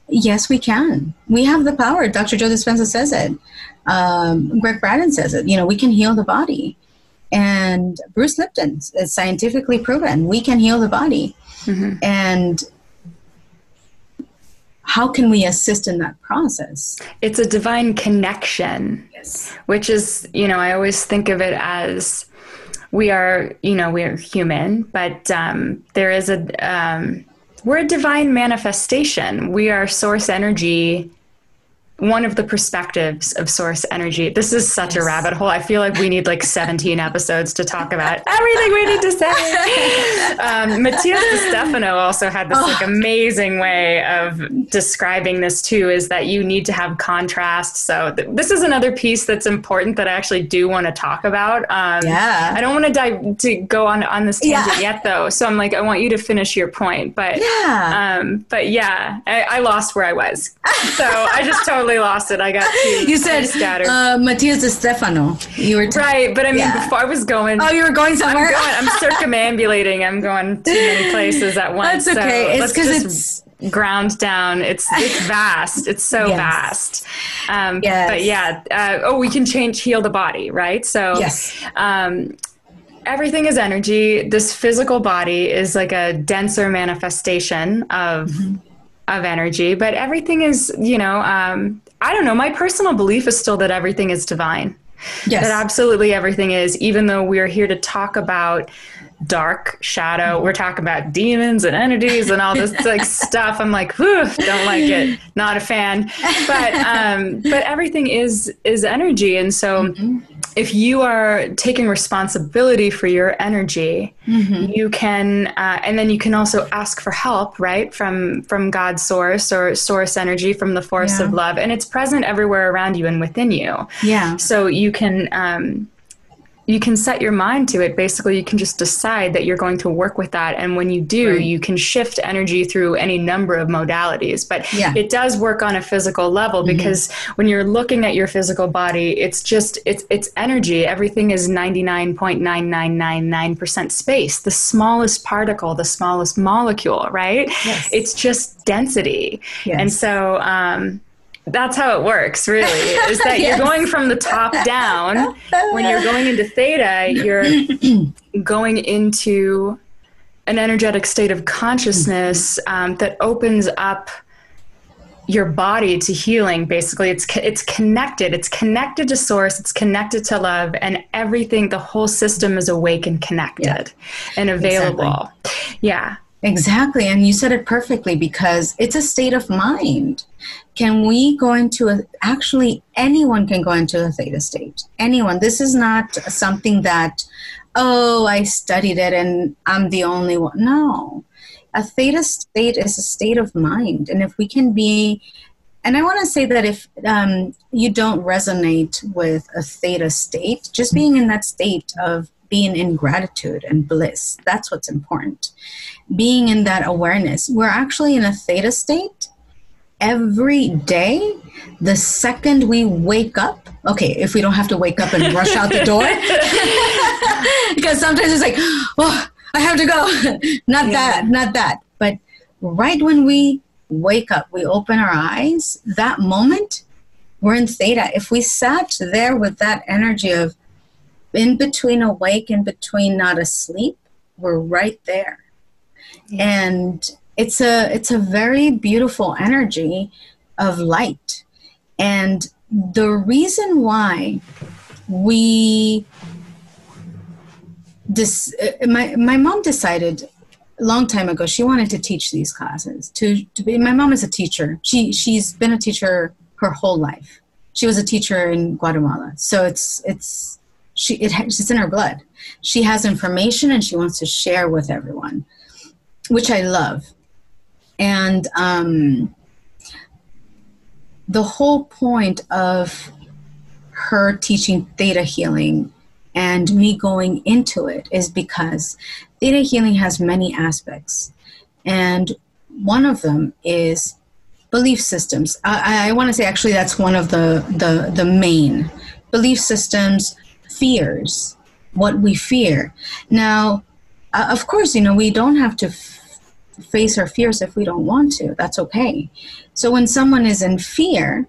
yes, we can. We have the power. Dr. Joe Dispenza says it. Um, Gregg Braden says it. You know, we can heal the body. And Bruce Lipton is scientifically proven we can heal the body. Mm-hmm. And how can we assist in that process? It's a divine connection. Yes. Which is, you know, I always think of it as we are, you know, we're human, but um, there is a, um, we're a divine manifestation. We are source energy one of the perspectives of source energy. This is such a rabbit hole. I feel like we need like 17 episodes to talk about everything we need to say. um, Matías Stefano also had this oh. like amazing way of describing this too. Is that you need to have contrast. So th- this is another piece that's important that I actually do want to talk about. Um, yeah. I don't want to dive to go on on this tangent yeah. yet though. So I'm like, I want you to finish your point, but yeah. Um, but yeah, I, I lost where I was. so I just totally lost it. I got You said scattered. Uh, Matías De Stefano. You were t- right, but I mean, yeah. before I was going. Oh, you were going somewhere. I'm, going, I'm circumambulating. I'm going too many places at once. That's okay. So it's because it's ground down. It's it's vast. It's so yes. vast. Um, yes. But yeah. Uh, oh, we can change, heal the body, right? So yes. Um, everything is energy. This physical body is like a denser manifestation of. Mm-hmm of energy, but everything is, you know, um, I don't know. My personal belief is still that everything is divine. Yes. That absolutely everything is, even though we're here to talk about dark shadow. We're talking about demons and entities and all this like stuff. I'm like, whew, don't like it. Not a fan. But um, but everything is is energy, and so mm-hmm. If you are taking responsibility for your energy, mm-hmm. you can, uh, and then you can also ask for help, right, from from God's source or source energy from the force yeah. of love, and it's present everywhere around you and within you. Yeah. So you can. Um, you can set your mind to it. Basically, you can just decide that you're going to work with that. And when you do, right. you can shift energy through any number of modalities. But yeah. it does work on a physical level mm-hmm. because when you're looking at your physical body, it's just, it's, it's energy. Everything is 99.9999% space, the smallest particle, the smallest molecule, right? Yes. It's just density. Yes. And so, um, that's how it works really is that yes. you're going from the top down when you're going into theta you're going into an energetic state of consciousness um, that opens up your body to healing basically it's it's connected it's connected to source it's connected to love and everything the whole system is awake and connected yeah. and available exactly. yeah Exactly. And you said it perfectly because it's a state of mind. Can we go into a, actually, anyone can go into a theta state. Anyone. This is not something that, oh, I studied it and I'm the only one. No. A theta state is a state of mind. And if we can be, and I want to say that if um, you don't resonate with a theta state, just being in that state of being in gratitude and bliss. That's what's important. Being in that awareness. We're actually in a theta state every day. The second we wake up, okay, if we don't have to wake up and rush out the door, because sometimes it's like, oh, I have to go. not yeah. that, not that. But right when we wake up, we open our eyes, that moment, we're in theta. If we sat there with that energy of in between awake and between not asleep we're right there yeah. and it's a it's a very beautiful energy of light. And the reason why we this uh, my my mom decided a long time ago she wanted to teach these classes to, to be my mom is a teacher. She she's been a teacher her whole life. She was a teacher in guatemala. So it's it's she it, it's in her blood. She has information and she wants to share with everyone which i love and um, the whole point of her teaching theta healing and me going into it is because theta healing has many aspects and one of them is belief systems i, I want to say actually that's one of the, the, the main belief systems fears, what we fear. Now, uh, of course, you know, we don't have to face our fears if we don't want to. That's okay. So when someone is in fear,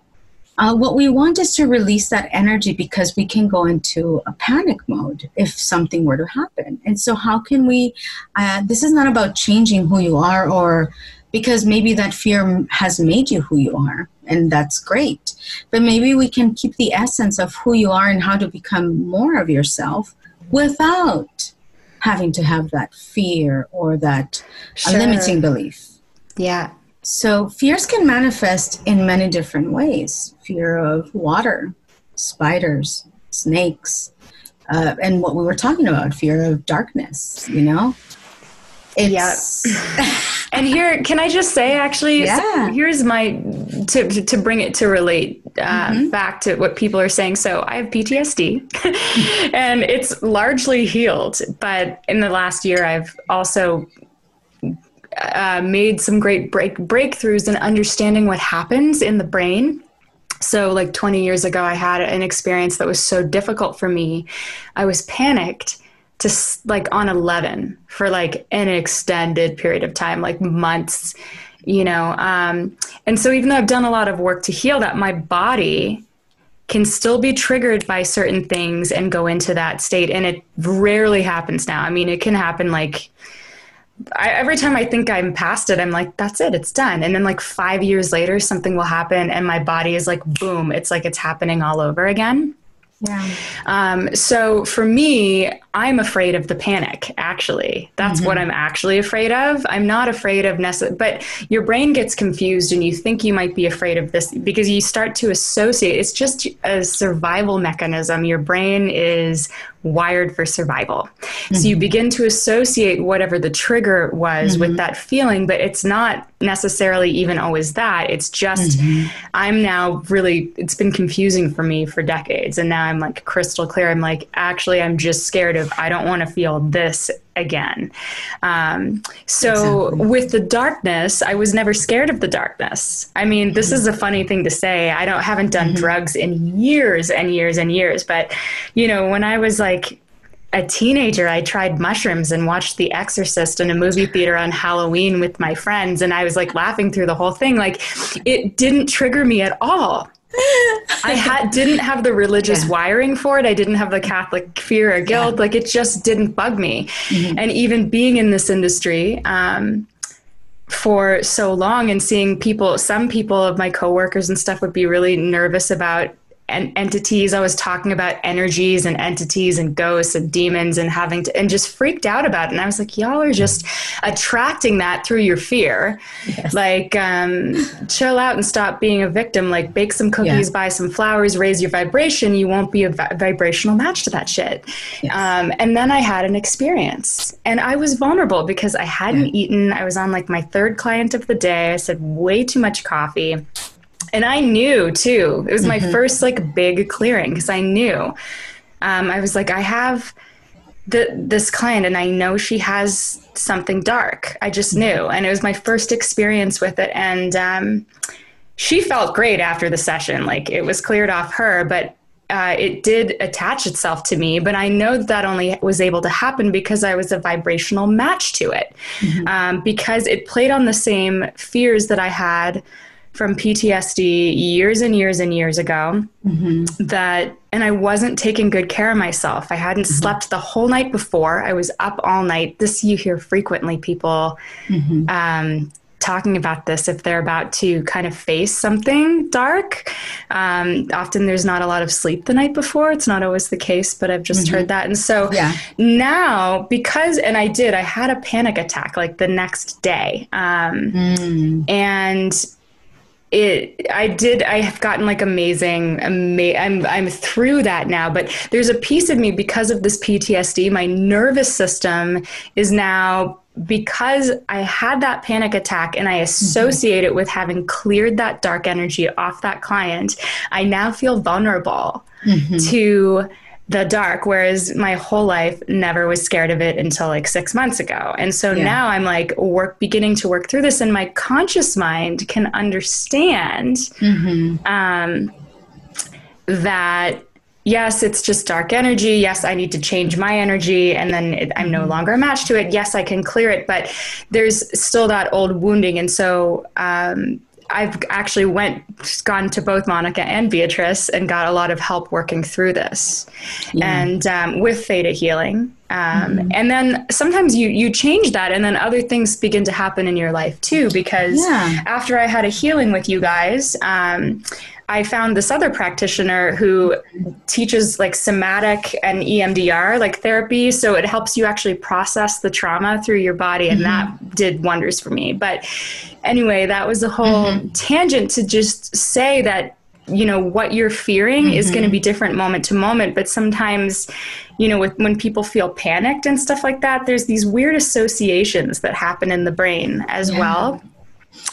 uh, what we want is to release that energy because we can go into a panic mode if something were to happen. And so, how can we? Uh, this is not about changing who you are or because maybe that fear has made you who you are and that's great but maybe we can keep the essence of who you are and how to become more of yourself without having to have that fear or that sure. limiting belief yeah So, fears can manifest in many different ways fear of water, spiders, snakes, uh, and what we were talking about fear of darkness, you know? It's, yeah. and here, can I just say, actually, yeah. So here's my to to bring it to relate uh, mm-hmm. back to what people are saying. So I have PTSD, and it's largely healed. But in the last year, I've also uh, made some great break breakthroughs in understanding what happens in the brain. So, like 20 years ago, I had an experience that was so difficult for me. I was panicked to like on 11 for like an extended period of time, like months, you know. Um, and so, even though I've done a lot of work to heal that, my body can still be triggered by certain things and go into that state. And it rarely happens now. I mean, it can happen like I, every time I think I'm past it, I'm like, that's it, it's done. And then, like, five years later, something will happen, and my body is like, boom, it's like it's happening all over again. Yeah. Um, so for me, I'm afraid of the panic, actually. That's mm-hmm. what I'm actually afraid of. I'm not afraid of necessarily, but your brain gets confused and you think you might be afraid of this because you start to associate. It's just a survival mechanism. Your brain is wired for survival. Mm-hmm. So you mm-hmm. begin to associate whatever the trigger was mm-hmm. with that feeling, but it's not necessarily even always that. It's just, mm-hmm. I'm now really, it's been confusing for me for decades. And now I'm like crystal clear. I'm like, actually, I'm just scared of I don't want to feel this again. Um, so exactly. with the darkness, I was never scared of the darkness. I mean, this mm-hmm. is a funny thing to say. I don't haven't done mm-hmm. drugs in years and years and years, but you know, when I was like a teenager, I tried mushrooms and watched The Exorcist in a movie theater on Halloween with my friends, and I was like laughing through the whole thing. Like, it didn't trigger me at all. I had didn't have the religious yeah. wiring for it. I didn't have the Catholic fear or guilt. Yeah. Like it just didn't bug me. Mm-hmm. And even being in this industry um, for so long and seeing people, some people of my coworkers and stuff would be really nervous about and entities. I was talking about energies and entities and ghosts and demons and having to, and just freaked out about it. And I was like, y'all are just attracting that through your fear. Yes. Like, um, chill out and stop being a victim. Like, bake some cookies, yeah. buy some flowers, raise your vibration. You won't be a vi- vibrational match to that shit. Yes. Um, and then I had an experience and I was vulnerable because I hadn't yeah. eaten. I was on like my third client of the day. I said way too much coffee and I knew too. It was my mm-hmm. first like big clearing because I knew. Um, I was like, I have the this client, and I know she has something dark. I just knew, and it was my first experience with it, and um, she felt great after the session. Like it was cleared off her, but uh, it did attach itself to me, but I know that, that only was able to happen because I was a vibrational match to it, mm-hmm. um, because it played on the same fears that I had from PTSD years and years and years ago mm-hmm. that and I wasn't taking good care of myself. I hadn't mm-hmm. slept the whole night before. I was up all night. This you hear frequently people mm-hmm. um, talking about this if they're about to kind of face something dark. Um, often there's not a lot of sleep the night before. It's not always the case, but I've just mm-hmm. heard that. And so yeah. now, because, and I did, I had a panic attack like the next day. Um, mm. And it i did i have gotten like amazing ama- i'm i'm through that now but there's a piece of me because of this ptsd my nervous system is now because i had that panic attack and i associate mm-hmm. it with having cleared that dark energy off that client i now feel vulnerable mm-hmm. to the dark whereas my whole life never was scared of it until like six months ago and so yeah. now i'm like work beginning to work through this and my conscious mind can understand mm-hmm. um, that yes it's just dark energy yes i need to change my energy and then it, i'm no mm-hmm. longer a match to it yes i can clear it but there's still that old wounding and so um, I've actually went gone to both Monica and Beatrice and got a lot of help working through this, yeah. and um, with theta healing. Um, mm-hmm. And then sometimes you you change that, and then other things begin to happen in your life too. Because yeah. after I had a healing with you guys, um, I found this other practitioner who teaches like somatic and EMDR, like therapy. So it helps you actually process the trauma through your body. And mm-hmm. that did wonders for me. But anyway, that was a whole mm-hmm. tangent to just say that you know what you're fearing mm-hmm. is going to be different moment to moment but sometimes you know with, when people feel panicked and stuff like that there's these weird associations that happen in the brain as yeah. well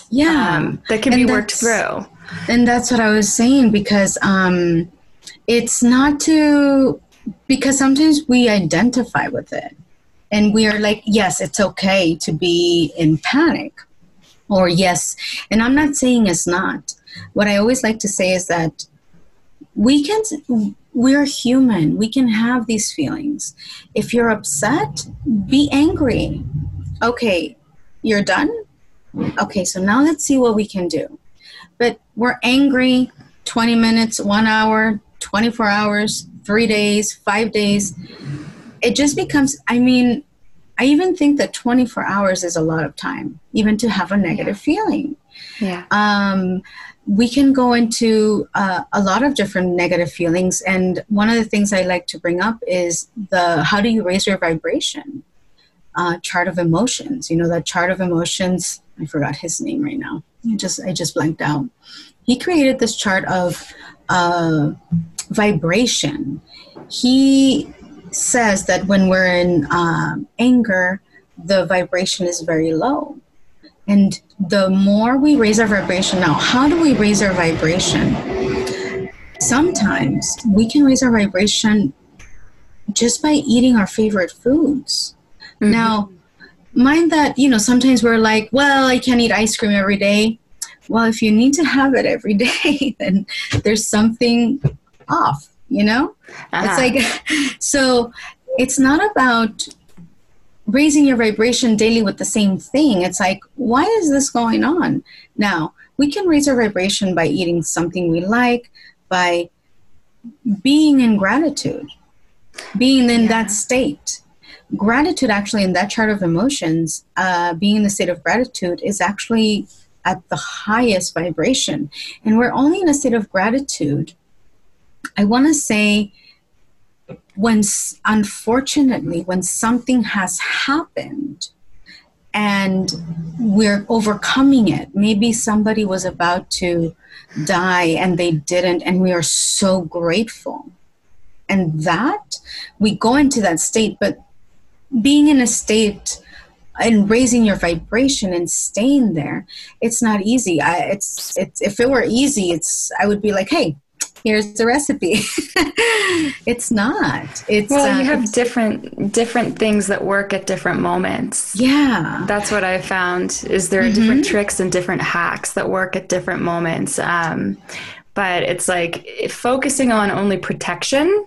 yeah um, that can and be worked through and that's what i was saying because um, it's not to because sometimes we identify with it and we are like yes it's okay to be in panic or yes. And i'm not saying it's not. What i always like to say is that we can we're human. We can have these feelings. If you're upset be angry. Okay you're done? Okay so now let's see what we can do we're angry 20 minutes one hour 24 hours three days five days it just becomes i mean I even think that 24 hours is a lot of time, even to have a negative yeah. feeling. Yeah. Um, we can go into uh, a lot of different negative feelings, and one of the things I like to bring up is the how do you raise your vibration uh, chart of emotions. You know that chart of emotions. I forgot his name right now. I just I just blanked out. He created this chart of uh, vibration. He says that when we're in um, anger, the vibration is very low. And the more we raise our vibration now, how do we raise our vibration? Sometimes we can raise our vibration just by eating our favorite foods. Mm-hmm. Now, mind that, you know, sometimes we're like, well, I can't eat ice cream every day. Well, if you need to have it every day, then there's something off you know uh-huh. it's like so it's not about raising your vibration daily with the same thing it's like why is this going on now we can raise our vibration by eating something we like by being in gratitude being in yeah. that state gratitude actually in that chart of emotions uh, being in the state of gratitude is actually at the highest vibration. And we're only in a state of gratitude. I want to say when unfortunately when something has happened and we're overcoming it maybe somebody was about to die and they didn't and we are so grateful. And that we go into that state but being in a state and raising your vibration and staying there it's not easy. I, it's it's if it were easy it's i would be like hey here's the recipe. It's not. It's well you uh, have different different things that work at different moments. Yeah. That's what i found is there are mm-hmm. different tricks and different hacks that work at different moments. Um, but it's like focusing on only protection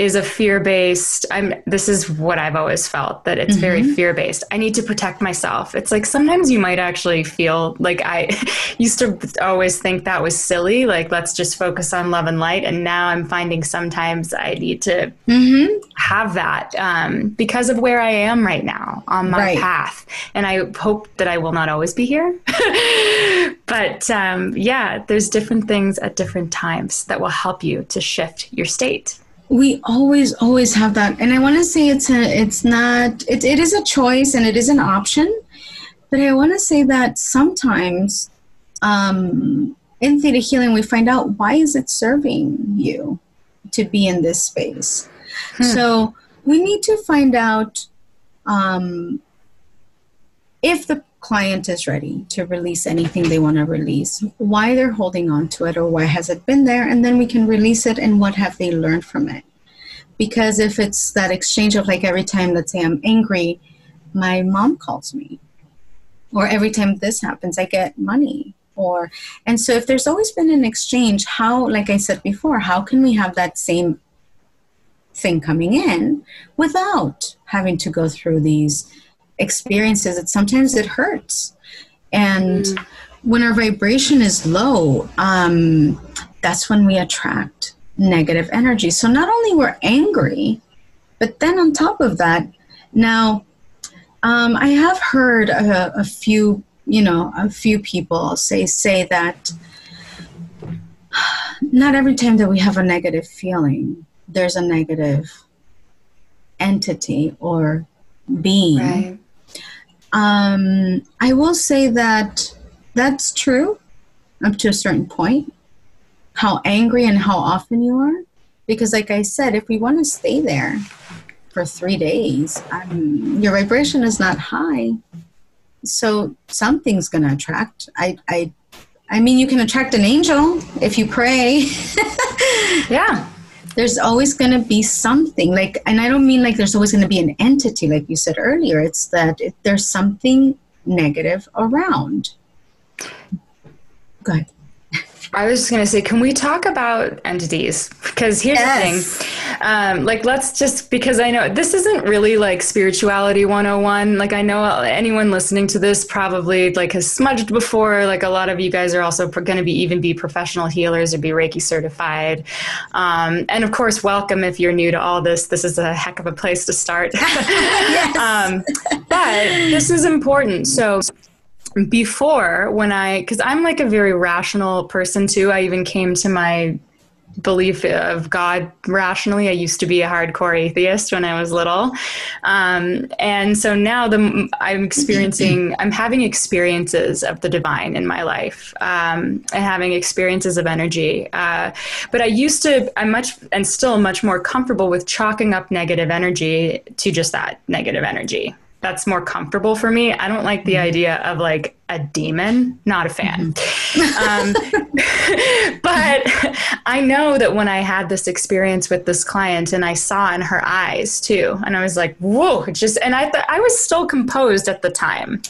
is a fear-based i'm this is what i've always felt that it's mm-hmm. very fear-based i need to protect myself it's like sometimes you might actually feel like i used to always think that was silly like let's just focus on love and light and now i'm finding sometimes i need to mm-hmm. have that um, because of where i am right now on my right. path and i hope that i will not always be here but um, yeah there's different things at different times that will help you to shift your state we always always have that. And i want to say it's a it's not it, it is a choice and it is an option. But i want to say that sometimes um, in theta healing we find out why is it serving you to be in this space. Hmm. so we need to find out um, if the client is ready to release anything they want to release, why they're holding on to it or why has it been there, and then we can release it and what have they learned from it. Because if it's that exchange of like every time, let's say I'm angry, my mom calls me, or every time this happens, I get money. Or, and so if there's always been an exchange, how, like I said before, how can we have that same thing coming in without having to go through these experiences that sometimes it hurts. And mm. when our vibration is low, um, that's when we attract negative energy. So not only we're angry, but then on top of that, now um, I have heard a, a few, you know, a few people say say that not every time that we have a negative feeling, there's a negative entity or being. Right. Um, I will say that that's true up to a certain point. How angry and how often you are. Because, like I said, if we want to stay there for three days, um, your vibration is not high. So something's going to attract. I, I, I mean, you can attract an angel if you pray. Yeah. There's always going to be something like and i don't mean like there's always going to be an entity like you said earlier it's that it, there's something negative around. Go ahead I was just going to say, can we talk about entities? Because here's Yes. the thing. Um, like, let's just, because I know this isn't really like spirituality 101. Like, I know anyone listening to this probably like has smudged before. Like, a lot of you guys are also going to be even be professional healers or be Reiki certified. Um, and of course, welcome if you're new to all this. This is a heck of a place to start. um, but this is important. So, before when I, because I'm like a very rational person too. I even came to my belief of God rationally. I used to be a hardcore atheist when I was little, um, and so now the I'm experiencing, I'm having experiences of the divine in my life, um, and having experiences of energy. Uh, but I used to, I'm much and still much more comfortable with chalking up negative energy to just that negative energy that's more comfortable for me. I don't like the idea of like a demon, not a fan. um, but I know that when I had this experience with this client and I saw in her eyes too, and I was like, whoa, just, and I thought I was still composed at the time.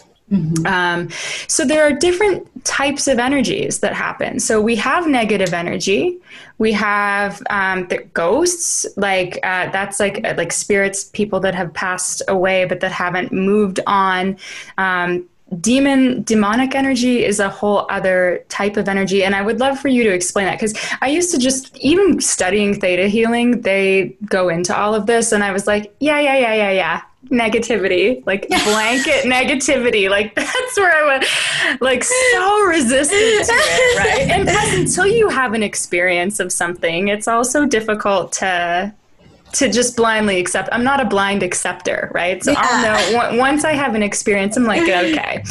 Um, so there are different types of energies that happen. So we have negative energy. We have um, the ghosts, like uh, that's like uh, like spirits, people that have passed away but that haven't moved on. Um, demon demonic energy is a whole other type of energy and i would love for you to explain that because i used to just even studying theta healing they go into all of this and i was like yeah yeah yeah yeah yeah negativity like blanket negativity like that's where i was like so resistant to it right and plus until you have an experience of something it's also difficult to to just blindly accept. I'm not a blind acceptor, right? So I'll know on- once I have an experience, I'm like, okay.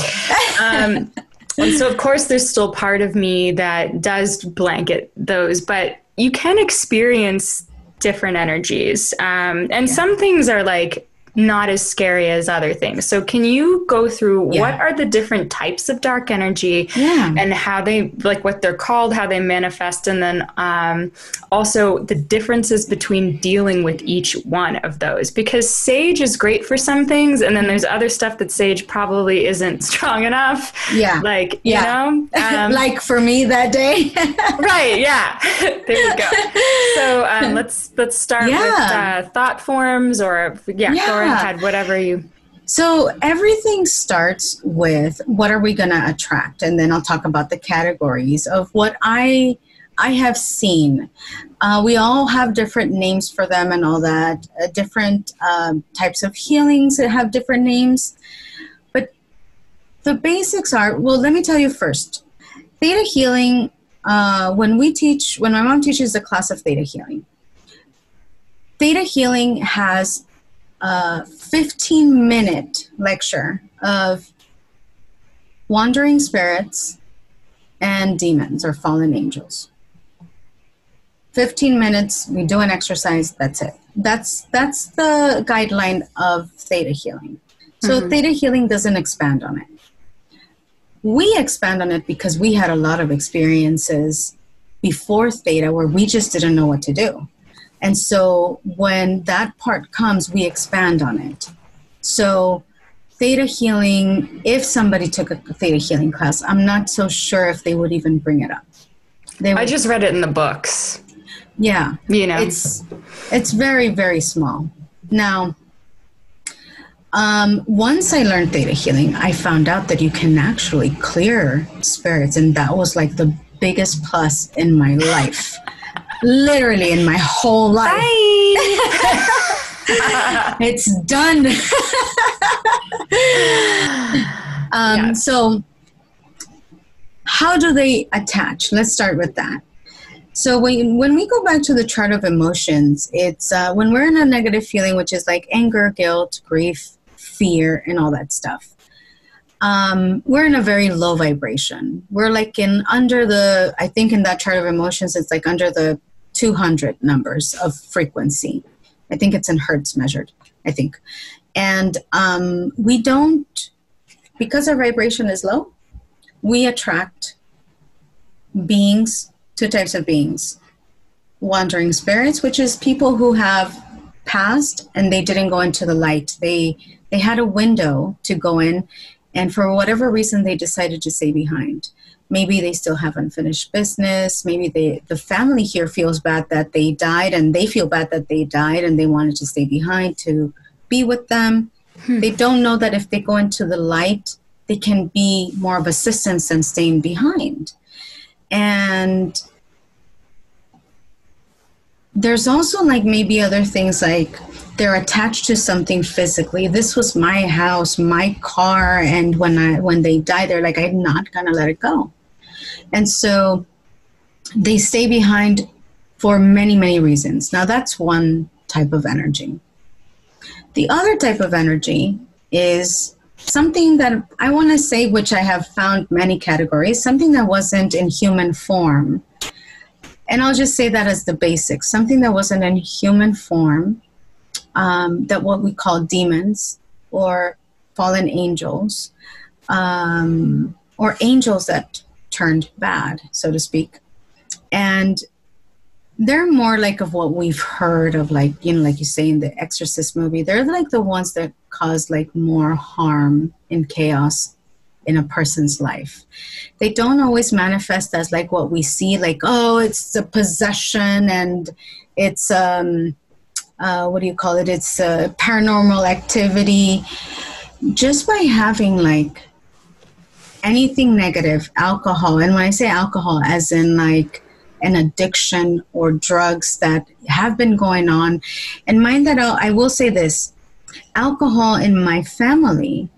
Um, and so, of course, there's still part of me that does blanket those, but you can experience different energies. Um, and some things are like not as scary as other things. So, can you go through Yeah. what are the different types of dark energy Yeah. and how they, like what they're called, how they manifest, and then um, also the differences between dealing with each one of those? Because sage is great for some things, and then there's other stuff that sage probably isn't strong enough. Yeah. Like, you Yeah. know? Um, like for me that day right yeah there you go so um, let's let's start with uh, thought forms or yeah, Yeah. Go ahead whatever you So everything starts with what are we going to attract, and then I'll talk about the categories of what I I have seen. Uh, we all have different names for them and all that. Uh, different um, types of healings that have different names, but the basics are well. Let me tell you first. Theta healing. Uh, when we teach, when my mom teaches a class of theta healing, theta healing has a 15 minute lecture of wandering spirits and demons or fallen angels. 15 minutes we do an exercise that's it. That's that's the guideline of theta healing. So mm-hmm. theta healing doesn't expand on it. We expand on it because we had a lot of experiences before theta where we just didn't know what to do and so when that part comes, we expand on it. So theta healing, if somebody took a theta healing class, I'm not so sure if they would even bring it up. They i just read it in the books yeah, you know it's it's very very small. Now, um, once I learned theta healing, I found out that you can actually clear spirits, and that was like the biggest plus in my life. Literally in my whole life. it's done. um, Yeah. So, how do they attach? Let's start with that. So when when we go back to the chart of emotions, it's uh, when we're in a negative feeling, which is like anger, guilt, grief, fear, and all that stuff. Um, we're in a very low vibration. We're like in under the, I think in that chart of emotions, it's like under the 200 numbers of frequency. I think it's in hertz measured, I think. And um, we don't, because our vibration is low, we attract beings, two types of beings wandering spirits, which is people who have passed and they didn't go into the light. They they had a window to go in and for whatever reason they decided to stay behind. Maybe they still have unfinished business. Maybe they the family here feels bad that they died and they feel bad that they died and they wanted to stay behind to be with them. Hmm. They don't know that if they go into the light, they can be more of assistance than staying behind. And there's also like maybe other things like they're attached to something physically this was my house my car and when i when they die they're like i'm not gonna let it go and so they stay behind for many many reasons now that's one type of energy the other type of energy is something that I want to say, which I have found many categories, something that wasn't in human form. And I'll just say that as the basics something that wasn't in human form, um, that what we call demons or fallen angels, um, or angels that turned bad, so to speak. And they're more like of what we've heard of like you know like you say in the exorcist movie they're like the ones that cause like more harm and chaos in a person's life. They don't always manifest as like what we see like oh it's a possession and it's um uh, what do you call it? It's a paranormal activity. Just by having like anything negative alcohol and when i say alcohol as in like an addiction or drugs that have been going on. And mind that I'll, I will say this alcohol in my family.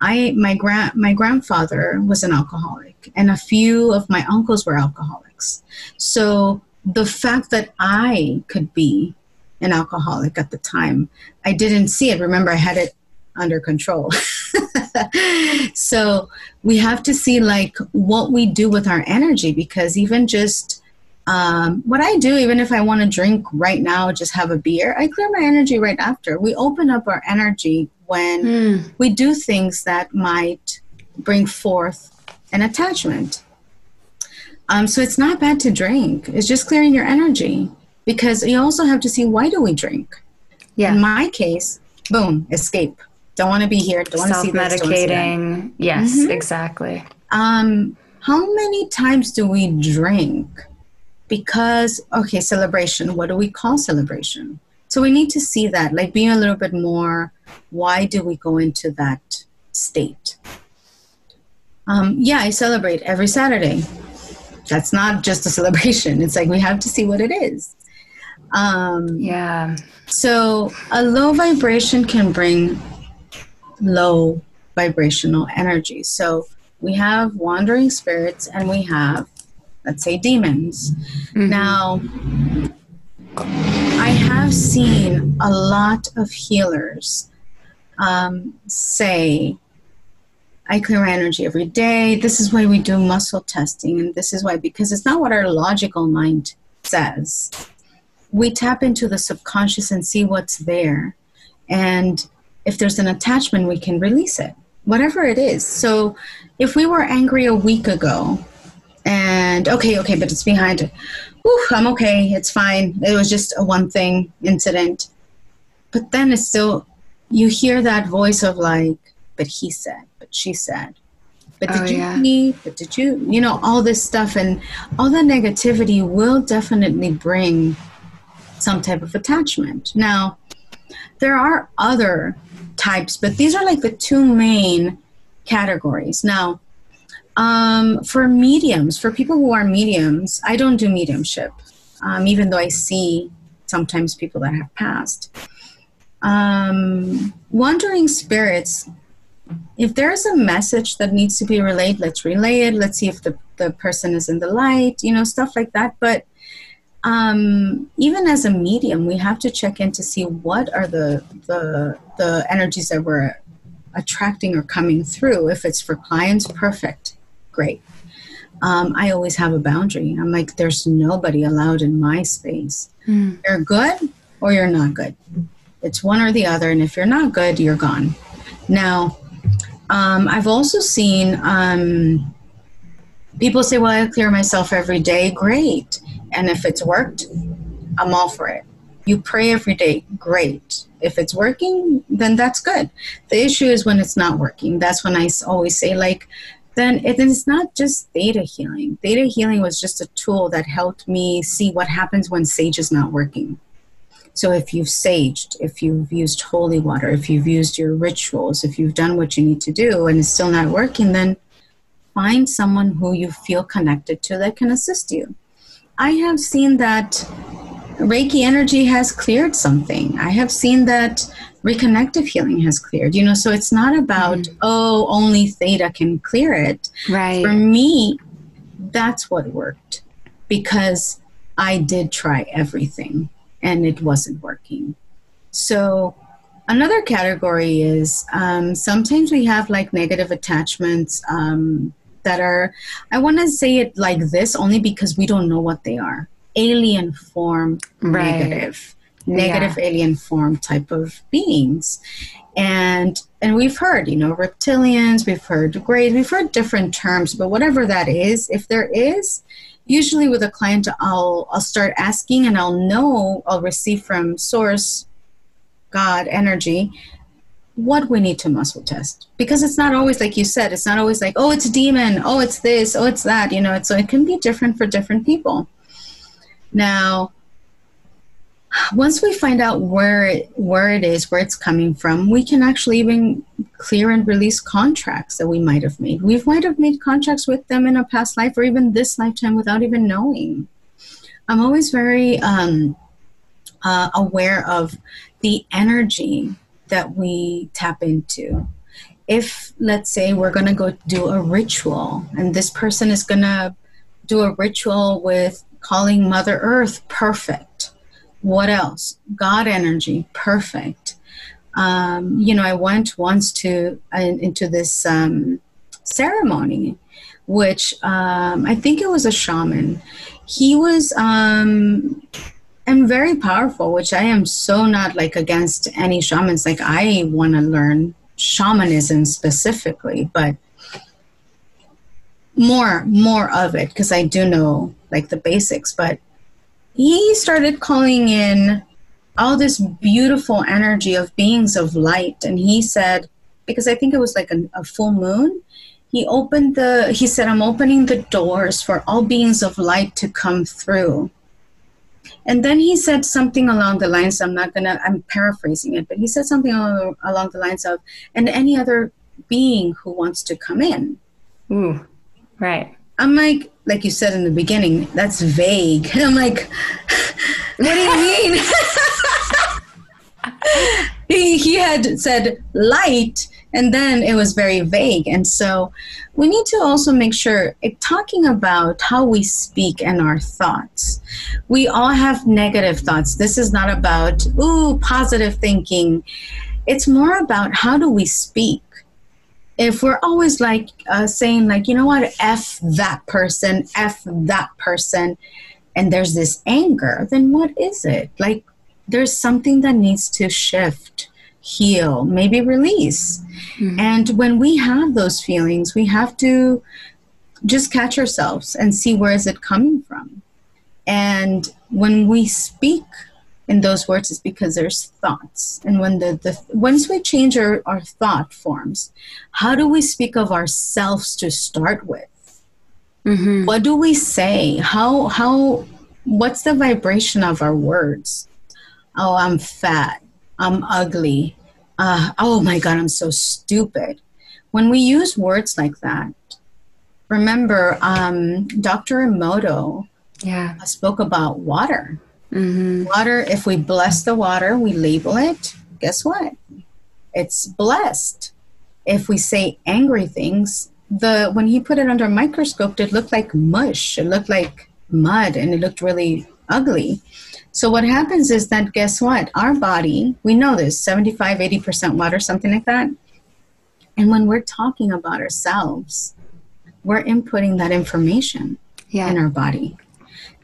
I my grand my grandfather was an alcoholic, and a few of my uncles were alcoholics. So the fact that I could be an alcoholic at the time, I didn't see it. Remember, I had it under control. so we have to see like what we do with our energy because even just um, what I do, even if I want to drink right now, just have a beer, I clear my energy right after. We open up our energy when mm. we do things that might bring forth an attachment. Um, so it's not bad to drink. It's just clearing your energy because you also have to see why do we drink. Yeah. In my case, boom, escape. Don't want to be here. Don't want to see this. Self-medicating. Yes, mm-hmm. exactly. Um, how many times do we drink? because okay celebration what do we call celebration so we need to see that like being a little bit more why do we go into that state um, yeah i celebrate every saturday that's not just a celebration it's like we have to see what it is um, yeah so a low vibration can bring low vibrational energy so we have wandering spirits and we have let's say demons. Mm-hmm. Now, I have seen a lot of healers um, say, I clear energy every day. This is why we do muscle testing. And this is why, because it's not what our logical mind says. We tap into the subconscious and see what's there. And if there's an attachment, we can release it, whatever it is. So if we were angry a week ago and okay, okay, but it's behind. it, Whew, I'm okay. It's fine. It was just a one thing incident. But then it's still, you hear that voice of like, but he said, but she said, but did oh, you yeah. me? But did you, you know, all this stuff and all the negativity will definitely bring some type of attachment. Now, there are other types, but these are like the two main categories. Now, um, for mediums, for people who are mediums, I don't do mediumship, um, even though I see sometimes people that have passed. Um, wandering spirits, if there's a message that needs to be relayed, let's relay it. Let's see if the, the person is in the light, you know, stuff like that. But um, even as a medium, we have to check in to see what are the the the energies that we're attracting or coming through. If it's for clients, perfect, great. Um, I always have a boundary. I'm like, there's nobody allowed in my space. Mm. You're good or you're not good. It's one or the other, and if you're not good, you're gone. Now, um, I've also seen um, people say, "Well, I clear myself every day." Great, and if it's worked, I'm all for it. You pray every day, great. If it's working, then that's good. The issue is when it's not working. That's when I always say, like, then it is not just theta healing. Theta healing was just a tool that helped me see what happens when sage is not working. So if you've saged, if you've used holy water, if you've used your rituals, if you've done what you need to do and it's still not working, then find someone who you feel connected to that can assist you. I have seen that Reiki energy has cleared something. I have seen that reconnective healing has cleared. You know, so it's not about, mm oh, only theta can clear it. Right. For me, that's what worked because I did try everything and it wasn't working. So, another category is um, sometimes we have like negative attachments um, that are, I want to say it like this only because we don't know what they are alien form right. negative negative yeah. alien form type of beings and and we've heard you know reptilians we've heard greys we've heard different terms but whatever that is if there is usually with a client i'll i'll start asking and i'll know i'll receive from source god energy what we need to muscle test because it's not always like you said it's not always like oh it's a demon oh it's this oh it's that you know it's, so it can be different for different people now once we find out where it, where it is, where it's coming from, we can actually even clear and release contracts that we might have made. We might have made contracts with them in a past life or even this lifetime without even knowing. I'm always very um, uh, aware of the energy that we tap into. If, let's say, we're going to go do a ritual and this person is going to do a ritual with calling Mother Earth perfect what else? God energy, perfect. Um, you know, I went once to uh, into this um, ceremony, which um, I think it was a shaman. He was um, and very powerful, which I am so not like against any shamans. Like I want to learn shamanism specifically, but more more of it because I do know like the basics, but he started calling in all this beautiful energy of beings of light. And he said, because I think it was like a, a full moon, he opened the, he said, I'm opening the doors for all beings of light to come through. And then he said something along the lines, I'm not gonna, I'm paraphrasing it, but he said something along, along the lines of, and any other being who wants to come in. Ooh, right. I'm like, like you said in the beginning, that's vague. And I'm like, what do you mean? he, he had said light, and then it was very vague. And so we need to also make sure, talking about how we speak and our thoughts, we all have negative thoughts. This is not about, ooh, positive thinking. It's more about how do we speak if we're always like uh, saying like you know what f that person f that person and there's this anger then what is it like there's something that needs to shift heal maybe release. Mm-hmm. and when we have those feelings we have to just catch ourselves and see where is it coming from. And when we speak in those words it's because there's thoughts. And when the, the once we change our, our thought forms how do we speak of ourselves to start with? Mm-hmm. what do we say? How how what's the vibration of our words? Oh i'm fat i'm ugly uh, oh my god i'm so stupid when we use words like that remember um, dr emoto yeah spoke about water Mm-hmm. Water, if we bless the water, we label it, guess what? It's blessed. If we say angry things, the when he put it under a microscope, it looked like mush. It looked like mud and it looked really ugly. So what happens is that guess what? Our body, we know this, 75, 80% water, something like that. And when we're talking about ourselves, we're inputting that information yeah. in our body.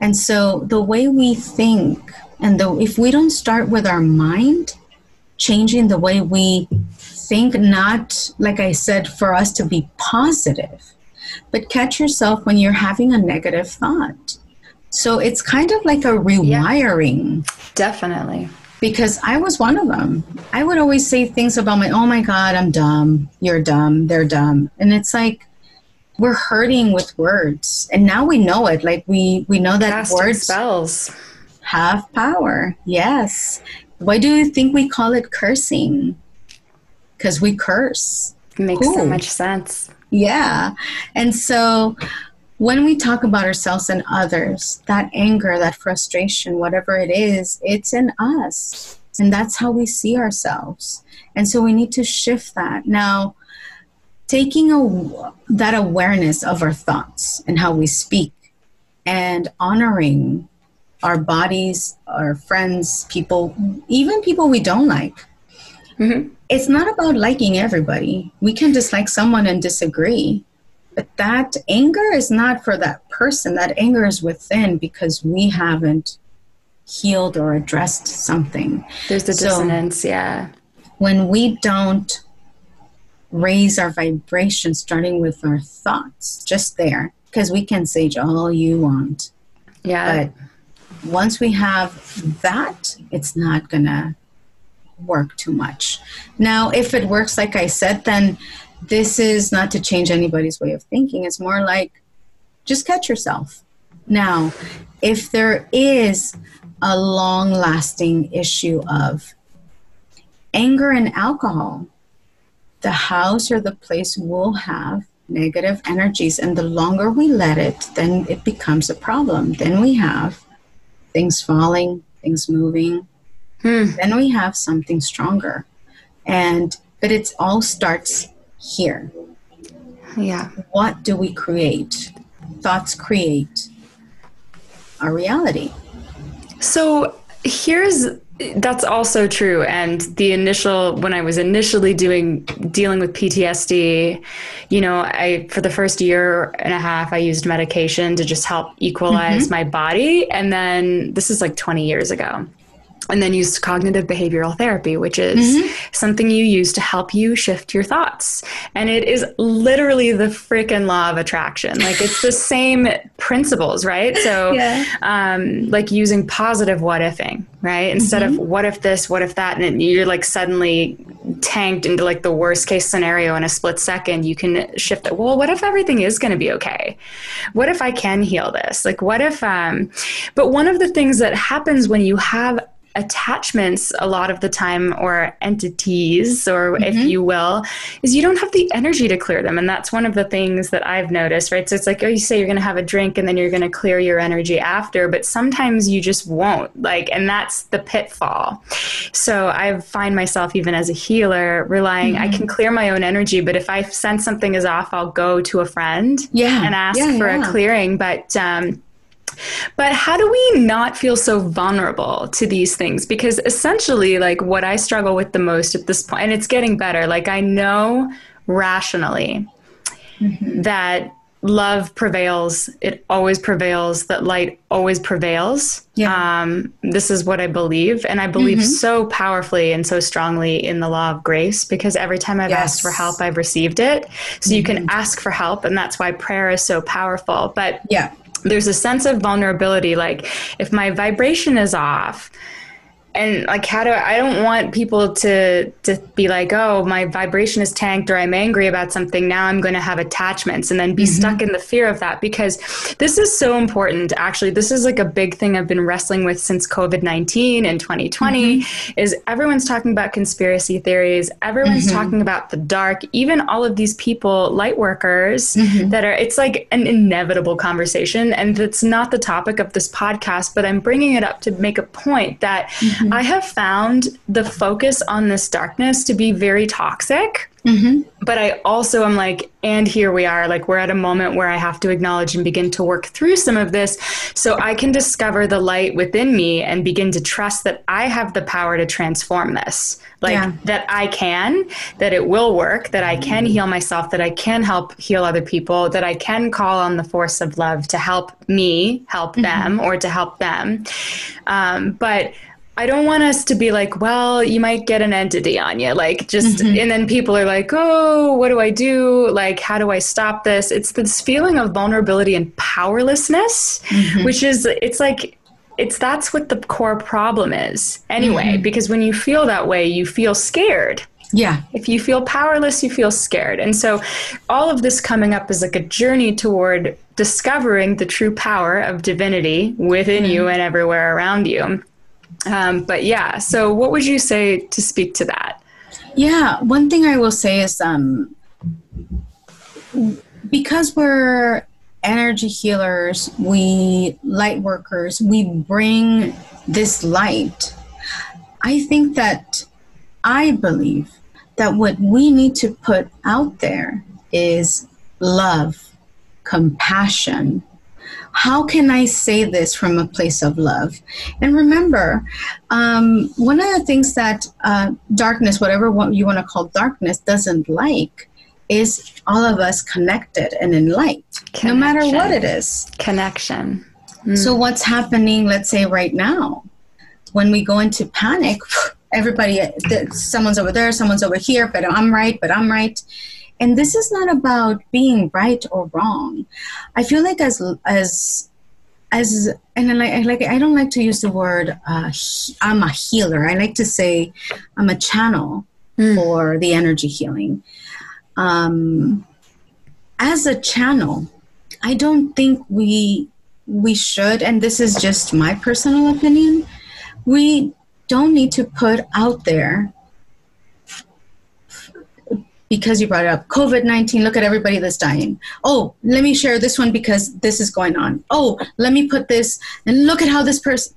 And so the way we think, and the, if we don't start with our mind, changing the way we think, not like I said, for us to be positive, but catch yourself when you're having a negative thought. So it's kind of like a rewiring. Yeah, definitely. Because I was one of them. I would always say things about my, oh my God, I'm dumb. You're dumb. They're dumb. And it's like, we're hurting with words. And now we know it. Like we, we know that Casting words spells have power. Yes. Why do you think we call it cursing? Because we curse. It makes so much sense. Yeah. And so when we talk about ourselves and others, that anger, that frustration, whatever it is, it's in us. And that's how we see ourselves. And so we need to shift that. Now, taking a, that awareness of our thoughts and how we speak and honoring our bodies, our friends, people, even people we don't like. Mm-hmm. It's not about liking everybody. We can dislike someone and disagree. But that anger is not for that person. That anger is within because we haven't healed or addressed something. There's the so dissonance, yeah. When we don't raise our vibration, starting with our thoughts, just there, because we can sage all you want. Yeah. But once we have that, it's not going to work too much. Now, if it works, like I said, then this is not to change anybody's way of thinking. It's more like just catch yourself. Now, if there is a long lasting issue of anger and alcohol, the house or the place will have negative energies. And the longer we let it, then it becomes a problem. Then we have things falling, things moving. Hmm. Then we have something stronger. And but it all starts here. Yeah. What do we create? Thoughts create our reality. So here's that's also true and the initial when i was initially doing dealing with ptsd you know i for the first year and a half i used medication to just help equalize mm-hmm. my body and then this is like 20 years ago and then use cognitive behavioral therapy, which is mm-hmm. something you use to help you shift your thoughts. And it is literally the freaking law of attraction. Like it's the same principles, right? So, yeah. um, like using positive what ifing, right? Instead mm-hmm. of what if this, what if that, and you're like suddenly tanked into like the worst case scenario in a split second, you can shift it. Well, what if everything is going to be okay? What if I can heal this? Like, what if, um, but one of the things that happens when you have attachments a lot of the time or entities or mm-hmm. if you will is you don't have the energy to clear them and that's one of the things that i've noticed right so it's like oh you say you're going to have a drink and then you're going to clear your energy after but sometimes you just won't like and that's the pitfall so i find myself even as a healer relying mm-hmm. i can clear my own energy but if i sense something is off i'll go to a friend yeah. and ask yeah, for yeah. a clearing but um but how do we not feel so vulnerable to these things? Because essentially, like what I struggle with the most at this point, and it's getting better, like I know rationally mm-hmm. that love prevails it always prevails that light always prevails yeah. um, this is what i believe and i believe mm-hmm. so powerfully and so strongly in the law of grace because every time i've yes. asked for help i've received it so mm-hmm. you can mm-hmm. ask for help and that's why prayer is so powerful but yeah there's a sense of vulnerability like if my vibration is off and like how do I, I don't want people to to be like oh my vibration is tanked or i'm angry about something now i'm going to have attachments and then be mm-hmm. stuck in the fear of that because this is so important actually this is like a big thing i've been wrestling with since covid-19 and 2020 mm-hmm. is everyone's talking about conspiracy theories everyone's mm-hmm. talking about the dark even all of these people light workers mm-hmm. that are it's like an inevitable conversation and it's not the topic of this podcast but i'm bringing it up to make a point that mm-hmm mm-hmm. I have found the focus on this darkness to be very toxic. Mm-hmm. But I also am like, and here we are, like, we're at a moment where I have to acknowledge and begin to work through some of this so I can discover the light within me and begin to trust that I have the power to transform this. Like, yeah. that I can, that it will work, that I can heal myself, that I can help heal other people, that I can call on the force of love to help me help mm-hmm. them or to help them. Um, but I don't want us to be like, well, you might get an entity on you. Like, just, mm-hmm. and then people are like, oh, what do I do? Like, how do I stop this? It's this feeling of vulnerability and powerlessness, mm-hmm. which is, it's like, it's that's what the core problem is anyway, mm-hmm. because when you feel that way, you feel scared. Yeah. If you feel powerless, you feel scared. And so all of this coming up is like a journey toward discovering the true power of divinity within mm-hmm. you and everywhere around you. Um, but yeah, so what would you say to speak to that? Yeah, one thing I will say is um, because we're energy healers, we light workers, we bring this light. I think that I believe that what we need to put out there is love, compassion, how can I say this from a place of love? And remember, um, one of the things that uh, darkness, whatever you want to call darkness, doesn't like is all of us connected and in light, Connection. no matter what it is. Connection. Mm. So, what's happening, let's say, right now, when we go into panic, everybody, someone's over there, someone's over here, but I'm right, but I'm right and this is not about being right or wrong i feel like as as as and I like, like I don't like to use the word uh, I'm a healer. I like to say I'm a channel mm. for the energy healing. Um, as a channel, I don't think we we should, and this is just my personal opinion. We don't need to put out there because you brought it up COVID 19, look at everybody that's dying. Oh, let me share this one because this is going on. Oh, let me put this and look at how this person.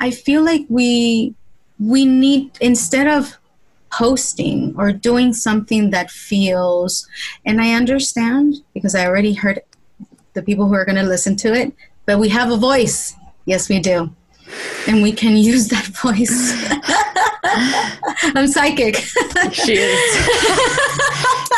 I feel like we we need instead of posting or doing something that feels and I understand because I already heard the people who are going to listen to it, but we have a voice. Yes, we do. And we can use that voice. I'm psychic. she is.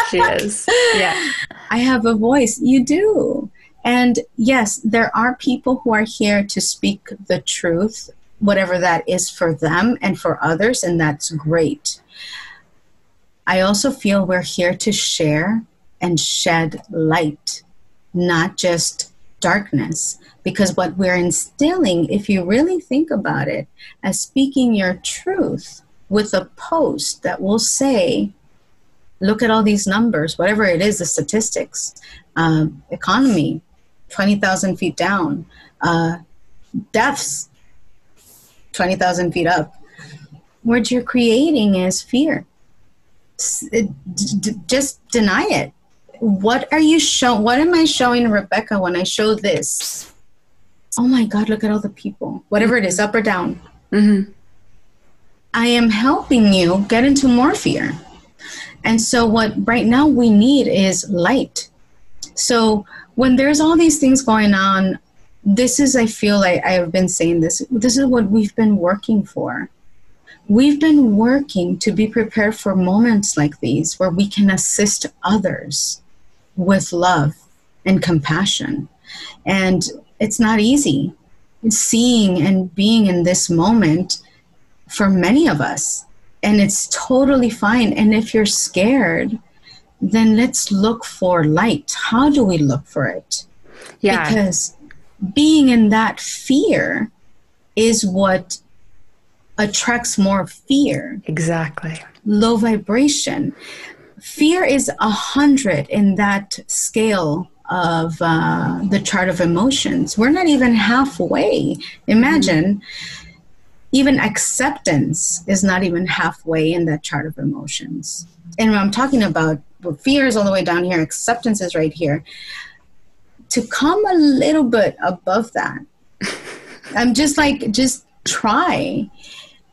she is. Yeah. I have a voice. You do. And yes, there are people who are here to speak the truth, whatever that is for them and for others, and that's great. I also feel we're here to share and shed light, not just darkness because what we're instilling, if you really think about it, as speaking your truth with a post that will say, look at all these numbers, whatever it is, the statistics, um, economy, 20,000 feet down, uh, deaths, 20,000 feet up. What you're creating is fear. It, d- just deny it. What are you showing? What am I showing Rebecca when I show this? oh my God, look at all the people, whatever it is, up or down. Mm-hmm. I am helping you get into more fear. And so, what right now we need is light. So, when there's all these things going on, this is, I feel like I have been saying this, this is what we've been working for. We've been working to be prepared for moments like these where we can assist others with love and compassion. And it's not easy seeing and being in this moment for many of us. And it's totally fine. And if you're scared, then let's look for light. How do we look for it? Yeah. Because being in that fear is what attracts more fear. Exactly. Low vibration. Fear is a hundred in that scale of uh, the chart of emotions. We're not even halfway. Imagine, mm-hmm. Even acceptance is not even halfway in that chart of emotions. And I'm talking about fear is all the way down here, acceptance is right here. To come a little bit above that, I'm just like, just try,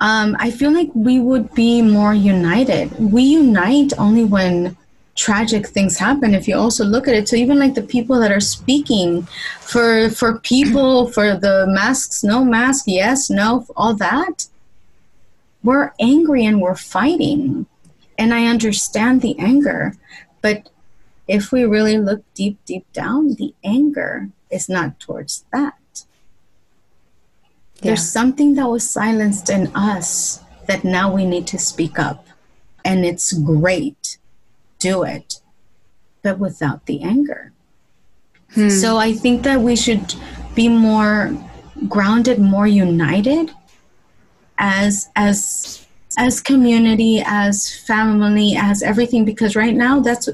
um, I feel like we would be more united. We unite only when tragic things happen if you also look at it. So even like the people that are speaking for for people for the masks no mask yes no all that we're angry and we're fighting. And i understand the anger but if we really look deep deep down the anger is not towards that. Yeah. there's something that was silenced in us that now we need to speak up. And it's great do it, but without the anger. Hmm. So I think that we should be more grounded, more united as as as community, as family, as everything because right now that's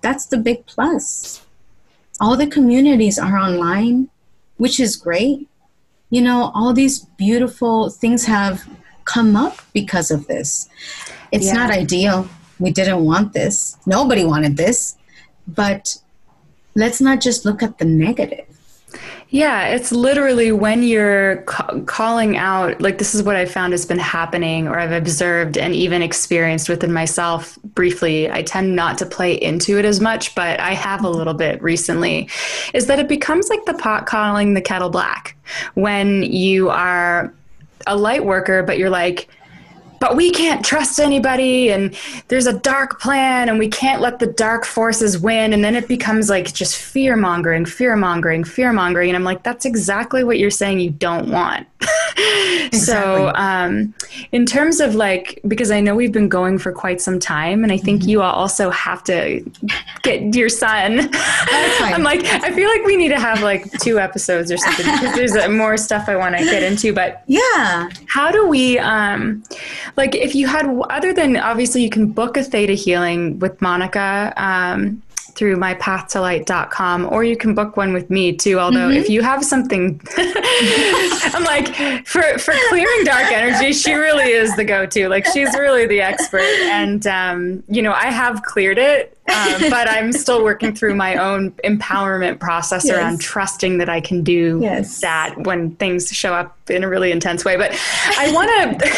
that's the big plus. All the communities are online, which is great. You know, all these beautiful things have come up because of this. It's yeah. not ideal we didn't want this. Nobody wanted this. But let's not just look at the negative. Yeah, it's literally when you're ca- calling out, like, this is what I found has been happening, or I've observed and even experienced within myself briefly. I tend not to play into it as much, but I have a mm-hmm. little bit recently. Is that it becomes like the pot calling the kettle black when you are a light worker, but you're like, but we can't trust anybody and there's a dark plan and we can't let the dark forces win. And then it becomes like just fear mongering fear mongering fear mongering and i'm like that's exactly what you're saying you don't want. Exactly. so um, in terms of like because i know we've been going for quite some time and i think mm-hmm. you also have to get your son i'm like i feel like we need to have like two episodes or something because there's uh, more stuff i want to get into but yeah. how do we um like if you had other than obviously you can book a theta healing with monica um, through mypathtolight.com or you can book one with me too although mm-hmm. if you have something i'm like for for clearing dark energy she really is the go-to like she's really the expert and um, you know i have cleared it um, but I'm still working through my own empowerment process yes. around trusting that I can do yes. that when things show up in a really intense way. But I want to,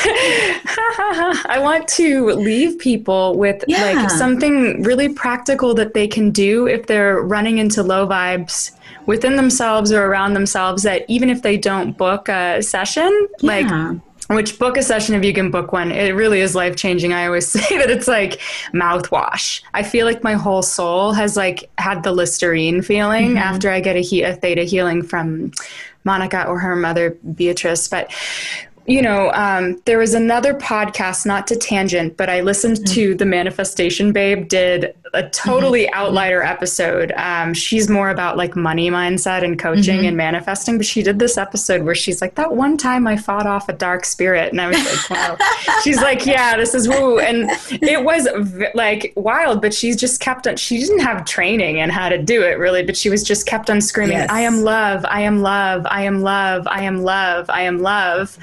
I want to leave people with yeah. like something really practical that they can do if they're running into low vibes within themselves or around themselves. That even if they don't book a session, yeah. like which book a session if you can book one it really is life changing i always say that it's like mouthwash. I feel like my whole soul has like had the listerine feeling mm-hmm. after i get a, he- a theta healing from monica or her mother beatrice. But you know, um, there was another podcast, not to tangent, but I listened mm-hmm. to the Manifestation Babe did a totally mm-hmm. outlier episode. Um, she's more about like money mindset and coaching mm-hmm. and manifesting, but she did this episode where she's like, that one time I fought off a dark spirit. And I was like, wow. she's like, yeah, this is woo. And it was v- like wild, but she's just kept on, she didn't have training in how to do it really, but she was just kept on screaming, yes. I am love, I am love, I am love, I am love, I am love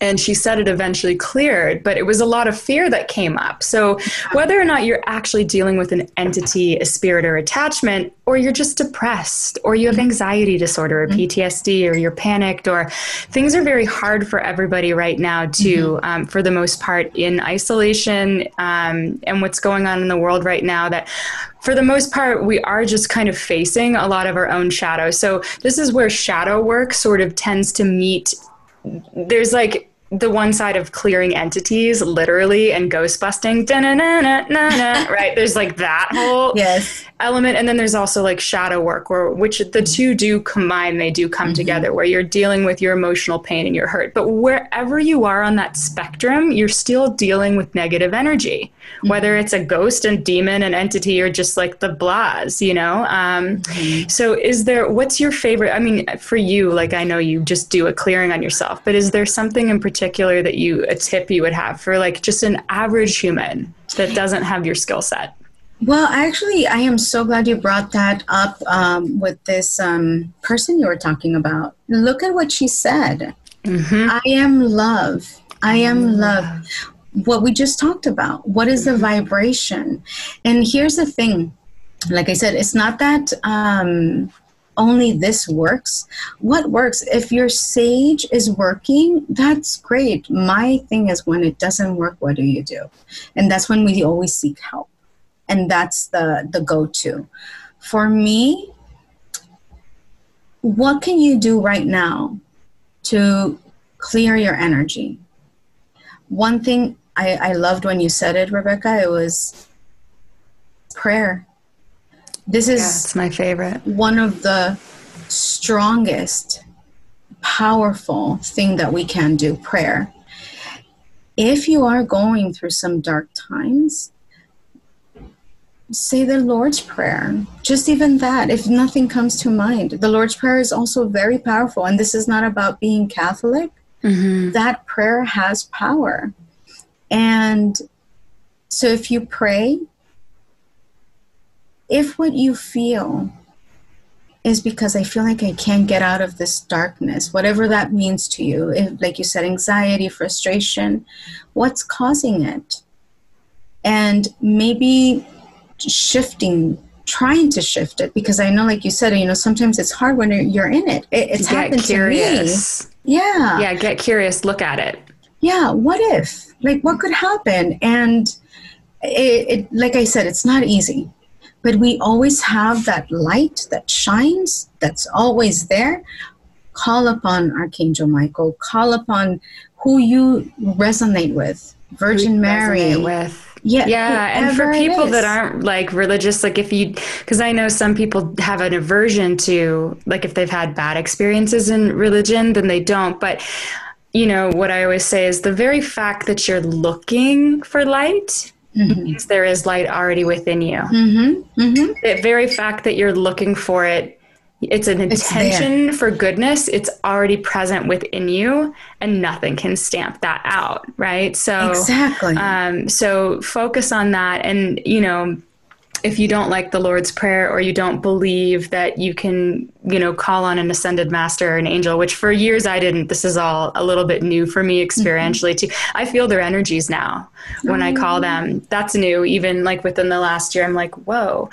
and she said it eventually cleared but it was a lot of fear that came up so whether or not you're actually dealing with an entity a spirit or attachment or you're just depressed or you have anxiety disorder or ptsd or you're panicked or things are very hard for everybody right now to mm-hmm. um, for the most part in isolation um, and what's going on in the world right now that for the most part, we are just kind of facing a lot of our own shadow. So, this is where shadow work sort of tends to meet there's like the one side of clearing entities literally and ghost busting right? There's like that whole yes. element. And then there's also like shadow work where which the two do combine. They do come mm-hmm. together where you're dealing with your emotional pain and your hurt. But wherever you are on that spectrum you're still dealing with negative energy mm-hmm. whether it's a ghost and demon and entity or just like the blahs you know um, mm-hmm. so is there what's your favorite i mean for you like i know you just do a clearing on yourself but is there something in particular that you a tip you would have for like just an average human that doesn't have your skill set well, actually, I am so glad you brought that up um, with this um, person you were talking about. Look at what she said. Mm-hmm. I am love. I am love. What we just talked about. What is the vibration? And here's the thing like I said, it's not that. Um, only this works. What works? If your sage is working, that's great. My thing is when it doesn't work, what do you do? And that's when we always seek help. And that's the, the go to. For me, what can you do right now to clear your energy? One thing I, I loved when you said it, Rebecca, it was prayer. This is yeah, it's my favorite. One of the strongest, powerful thing that we can do, prayer. If you are going through some dark times, say the Lord's Prayer. Just even that, if nothing comes to mind. The Lord's Prayer is also very powerful. And this is not about being Catholic. Mm-hmm. That prayer has power. And so if you pray, if what you feel is because I feel like I can't get out of this darkness, whatever that means to you, if, like you said, anxiety, frustration, what's causing it? And maybe shifting trying to shift it because I know, like you said, you know, sometimes it's hard when you're in it. it it's get happened curious. to me. Yeah. Yeah. Get curious. Look at it. Yeah. What if? Like, what could happen? And it, it like I said, it's not easy, but we always have that light that shines. That's always there. Call upon Archangel Michael. Call upon who you resonate with. Virgin Mary. with yeah yeah and for people that aren't like religious like if you because i know some people have an aversion to like if they've had bad experiences in religion then they don't but you know what i always say is the very fact that you're looking for light mm-hmm. means there is light already within you mm-hmm. Mm-hmm. the very fact that you're looking for it it's an intention it's for goodness it's already present within you and nothing can stamp that out right so exactly um, so focus on that and you know if you don't like the Lord's Prayer or you don't believe that you can, you know, call on an ascended master or an angel, which for years I didn't. This is all a little bit new for me experientially mm-hmm. too. I feel their energies now when oh. I call them. That's new. Even like within the last year, I'm like, whoa.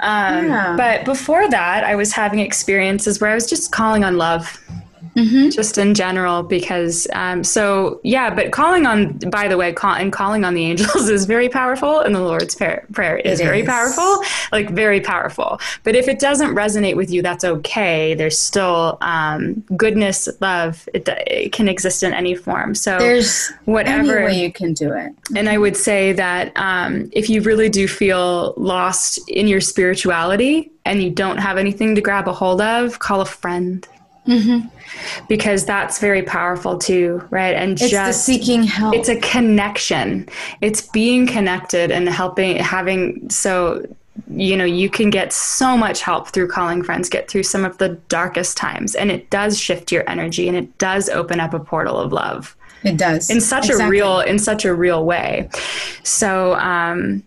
Um, yeah. But before that, I was having experiences where I was just calling on love mm-hmm. just in general because um, so yeah but calling on by the way call, and calling on the angels is very powerful and the lord's prayer, prayer is, is very powerful like very powerful. But if it doesn't resonate with you that's okay. There's still um, goodness love it, it, can exist in any form. So there's whatever way you can do it. And i would say that um, if you really do feel lost in your spirituality and you don't have anything to grab a hold of call a friend Mm-hmm. Because that's very powerful too, right? And it's just seeking help. It's a connection. It's being connected and helping, having so you know you can get so much help through calling friends get through some of the darkest times and it does shift your energy and it does open up a portal of love it does in such exactly. a real in such a real way so um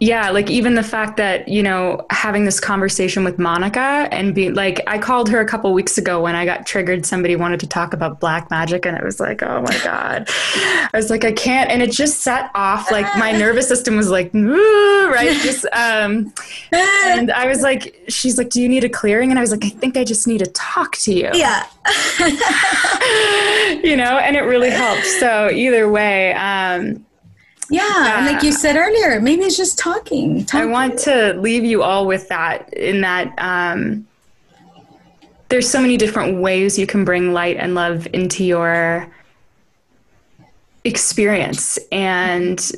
yeah like even the fact that you know having this conversation with monica and be like i called her a couple weeks ago when i got triggered somebody wanted to talk about black magic and it was like oh my god. I was like i can't and it just set off like my nervous system was like right? Just um and i was like she's like do you need a clearing? And i was like i think i just need to talk to you. Yeah. You know and it really helped. So either way um yeah, like you said earlier, maybe it's just talking, talking. I want to leave you all with that. In that, um, there's so many different ways you can bring light and love into your experience, and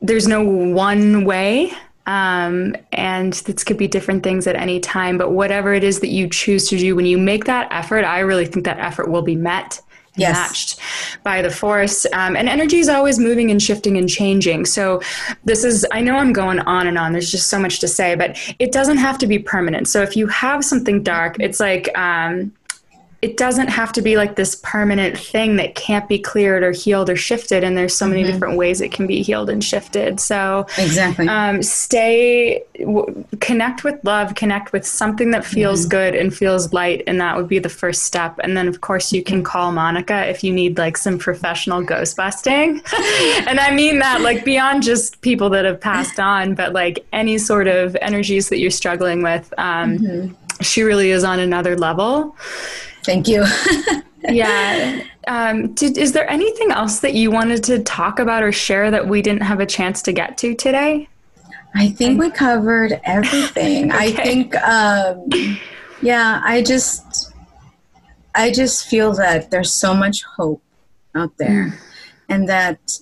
there's no one way. Um, and this could be different things at any time, but whatever it is that you choose to do, when you make that effort, I really think that effort will be met yes. matched by the force. Um, and energy is always moving and shifting and changing. So this is, I know I'm going on and on. There's just so much to say, but it doesn't have to be permanent. So if you have something dark, it's like, um, it doesn't have to be like this permanent thing that can't be cleared or healed or shifted and there's so many mm-hmm. different ways it can be healed and shifted so exactly um, stay w- connect with love connect with something that feels mm-hmm. good and feels light and that would be the first step and then of course you can call monica if you need like some professional ghost busting and i mean that like beyond just people that have passed on but like any sort of energies that you're struggling with um, mm-hmm she really is on another level. Thank you. yeah. Um, did, is there anything else that you wanted to talk about or share that we didn't have a chance to get to today? I think we covered everything. okay. I think, um, yeah, I just, I just feel that there's so much hope out there, mm. and that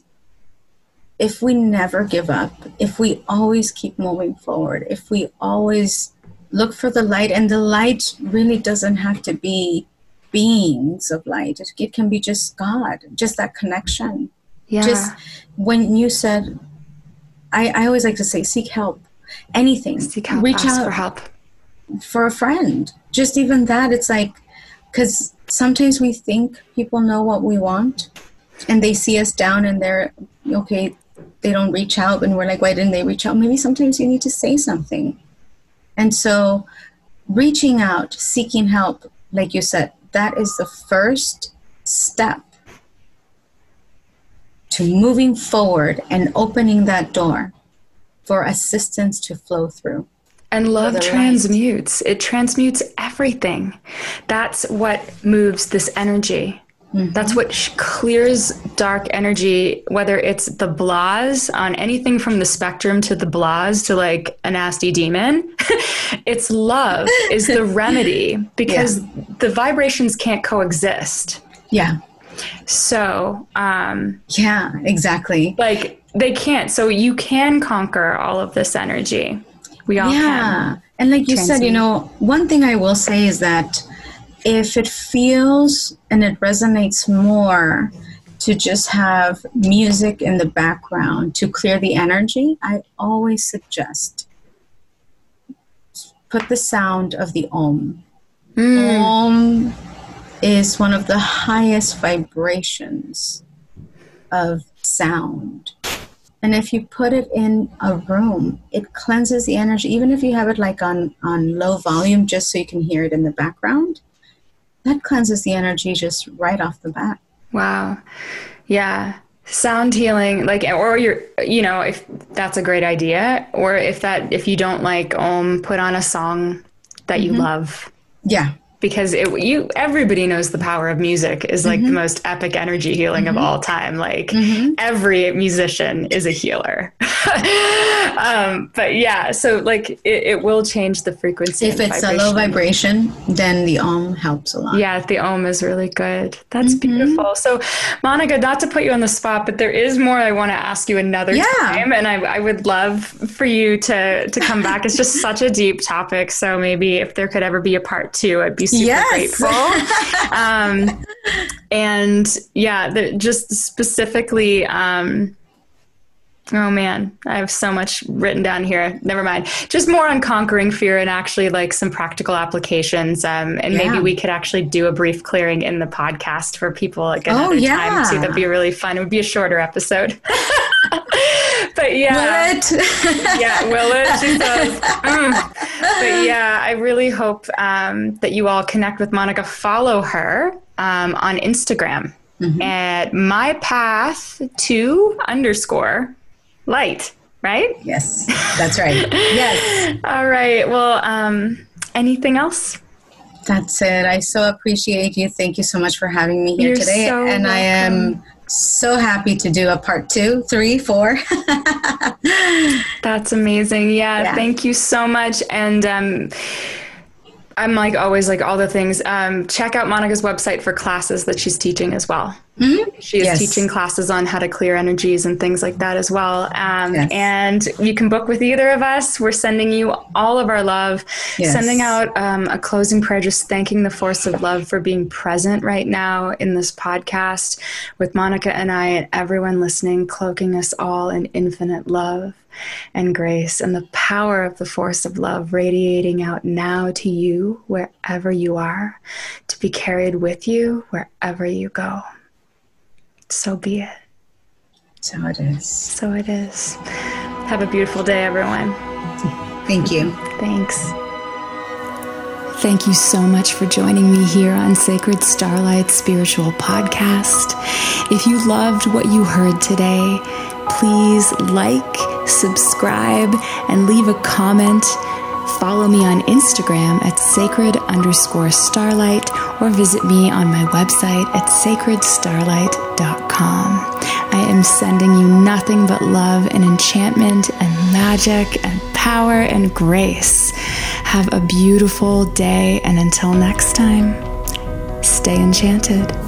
if we never give up, if we always keep moving forward, if we always look for the light, and the light really doesn't have to be beings of light. It, it can be just God, just that connection. Yeah. Just when you said, I, I always like to say, seek help. Anything. Seek help. Reach out for help. For a friend. Just even that, it's like, because sometimes we think people know what we want and they see us down and they're, okay, they don't reach out and we're like, why didn't they reach out? Maybe sometimes you need to say something. And so reaching out, seeking help, like you said, that is the first step to moving forward and opening that door for assistance to flow through. And love transmutes. Light. It transmutes everything. That's what moves this energy. Mm-hmm. That's what sh- clears dark energy, whether it's the blahs on anything from the spectrum to the blahs to like a nasty demon. it's love is the remedy because yeah. the vibrations can't coexist. Yeah. So, um, yeah, exactly. Like they can't. So you can conquer all of this energy. We all yeah. can. And like you transmute. said, you know, one thing I will say is that if it feels and it resonates more to just have music in the background to clear the energy, I always suggest put the sound of the om. Mm. Om is one of the highest vibrations of sound. And if you put it in a room, it cleanses the energy, even if you have it like on, on low volume, just so you can hear it in the background that cleanses the energy just right off the bat. Wow. Yeah. Sound healing, like, or you're, you know, if that's a great idea, or if that, if you don't like Om, put on a song that you mm-hmm. love. Yeah because it you everybody knows the power of music is like mm-hmm. the most epic energy healing mm-hmm. of all time like mm-hmm. every musician is a healer um, but yeah so like it, it, will change the frequency if it's vibration. a low vibration then the om helps a lot yeah the om is really good that's mm-hmm. beautiful so monica not to put you on the spot but there is more i want to ask you another yeah. time and I, I would love for you to to come back it's just such a deep topic so maybe if there could ever be a part two i'd be super yes. grateful. um, and yeah, the, just specifically, um, oh man, I have so much written down here. Never mind. Just more on conquering fear and actually like some practical applications. Um, and yeah. maybe we could actually do a brief clearing in the podcast for people like another oh, yeah. time too. That'd be really fun. It would be a shorter episode. but yeah, will it? yeah, will it? She says. Mm. But yeah, I really hope um, that you all connect with Monica. Follow her um, on Instagram mm-hmm. at my path to underscore light. Right? Yes, that's right. yes. all right. Well, um, anything else? That's it. I so appreciate you. Thank you so much for having me here You're today. So and welcome. I am so happy to do a part two, three, four. That's amazing. Yeah, yeah, thank you so much. And um, I'm like always like all the things. Um, check out Monica's website for classes that she's teaching as well. Mm-hmm. She is yes. teaching classes on how to clear energies and things like that as well. Um, yes. And you can book with either of us. We're sending you all of our love, yes. sending out um, a closing prayer, just thanking the force of love for being present right now in this podcast with Monica and I and everyone listening, cloaking us all in infinite love and grace and the power of the force of love radiating out now to you wherever you are, to be carried with you wherever you go. So be it. So it is. So it is. Have a beautiful day, everyone. Thank you. Thanks. Thank you so much for joining me here on Sacred Starlight Spiritual Podcast. If you loved what you heard today, please like, subscribe, and leave a comment Follow me on Instagram at sacred underscore starlight or visit me on my website at sacredstarlight.com. I am sending you nothing but love and enchantment and magic and power and grace. Have a beautiful day, and until next time, stay enchanted.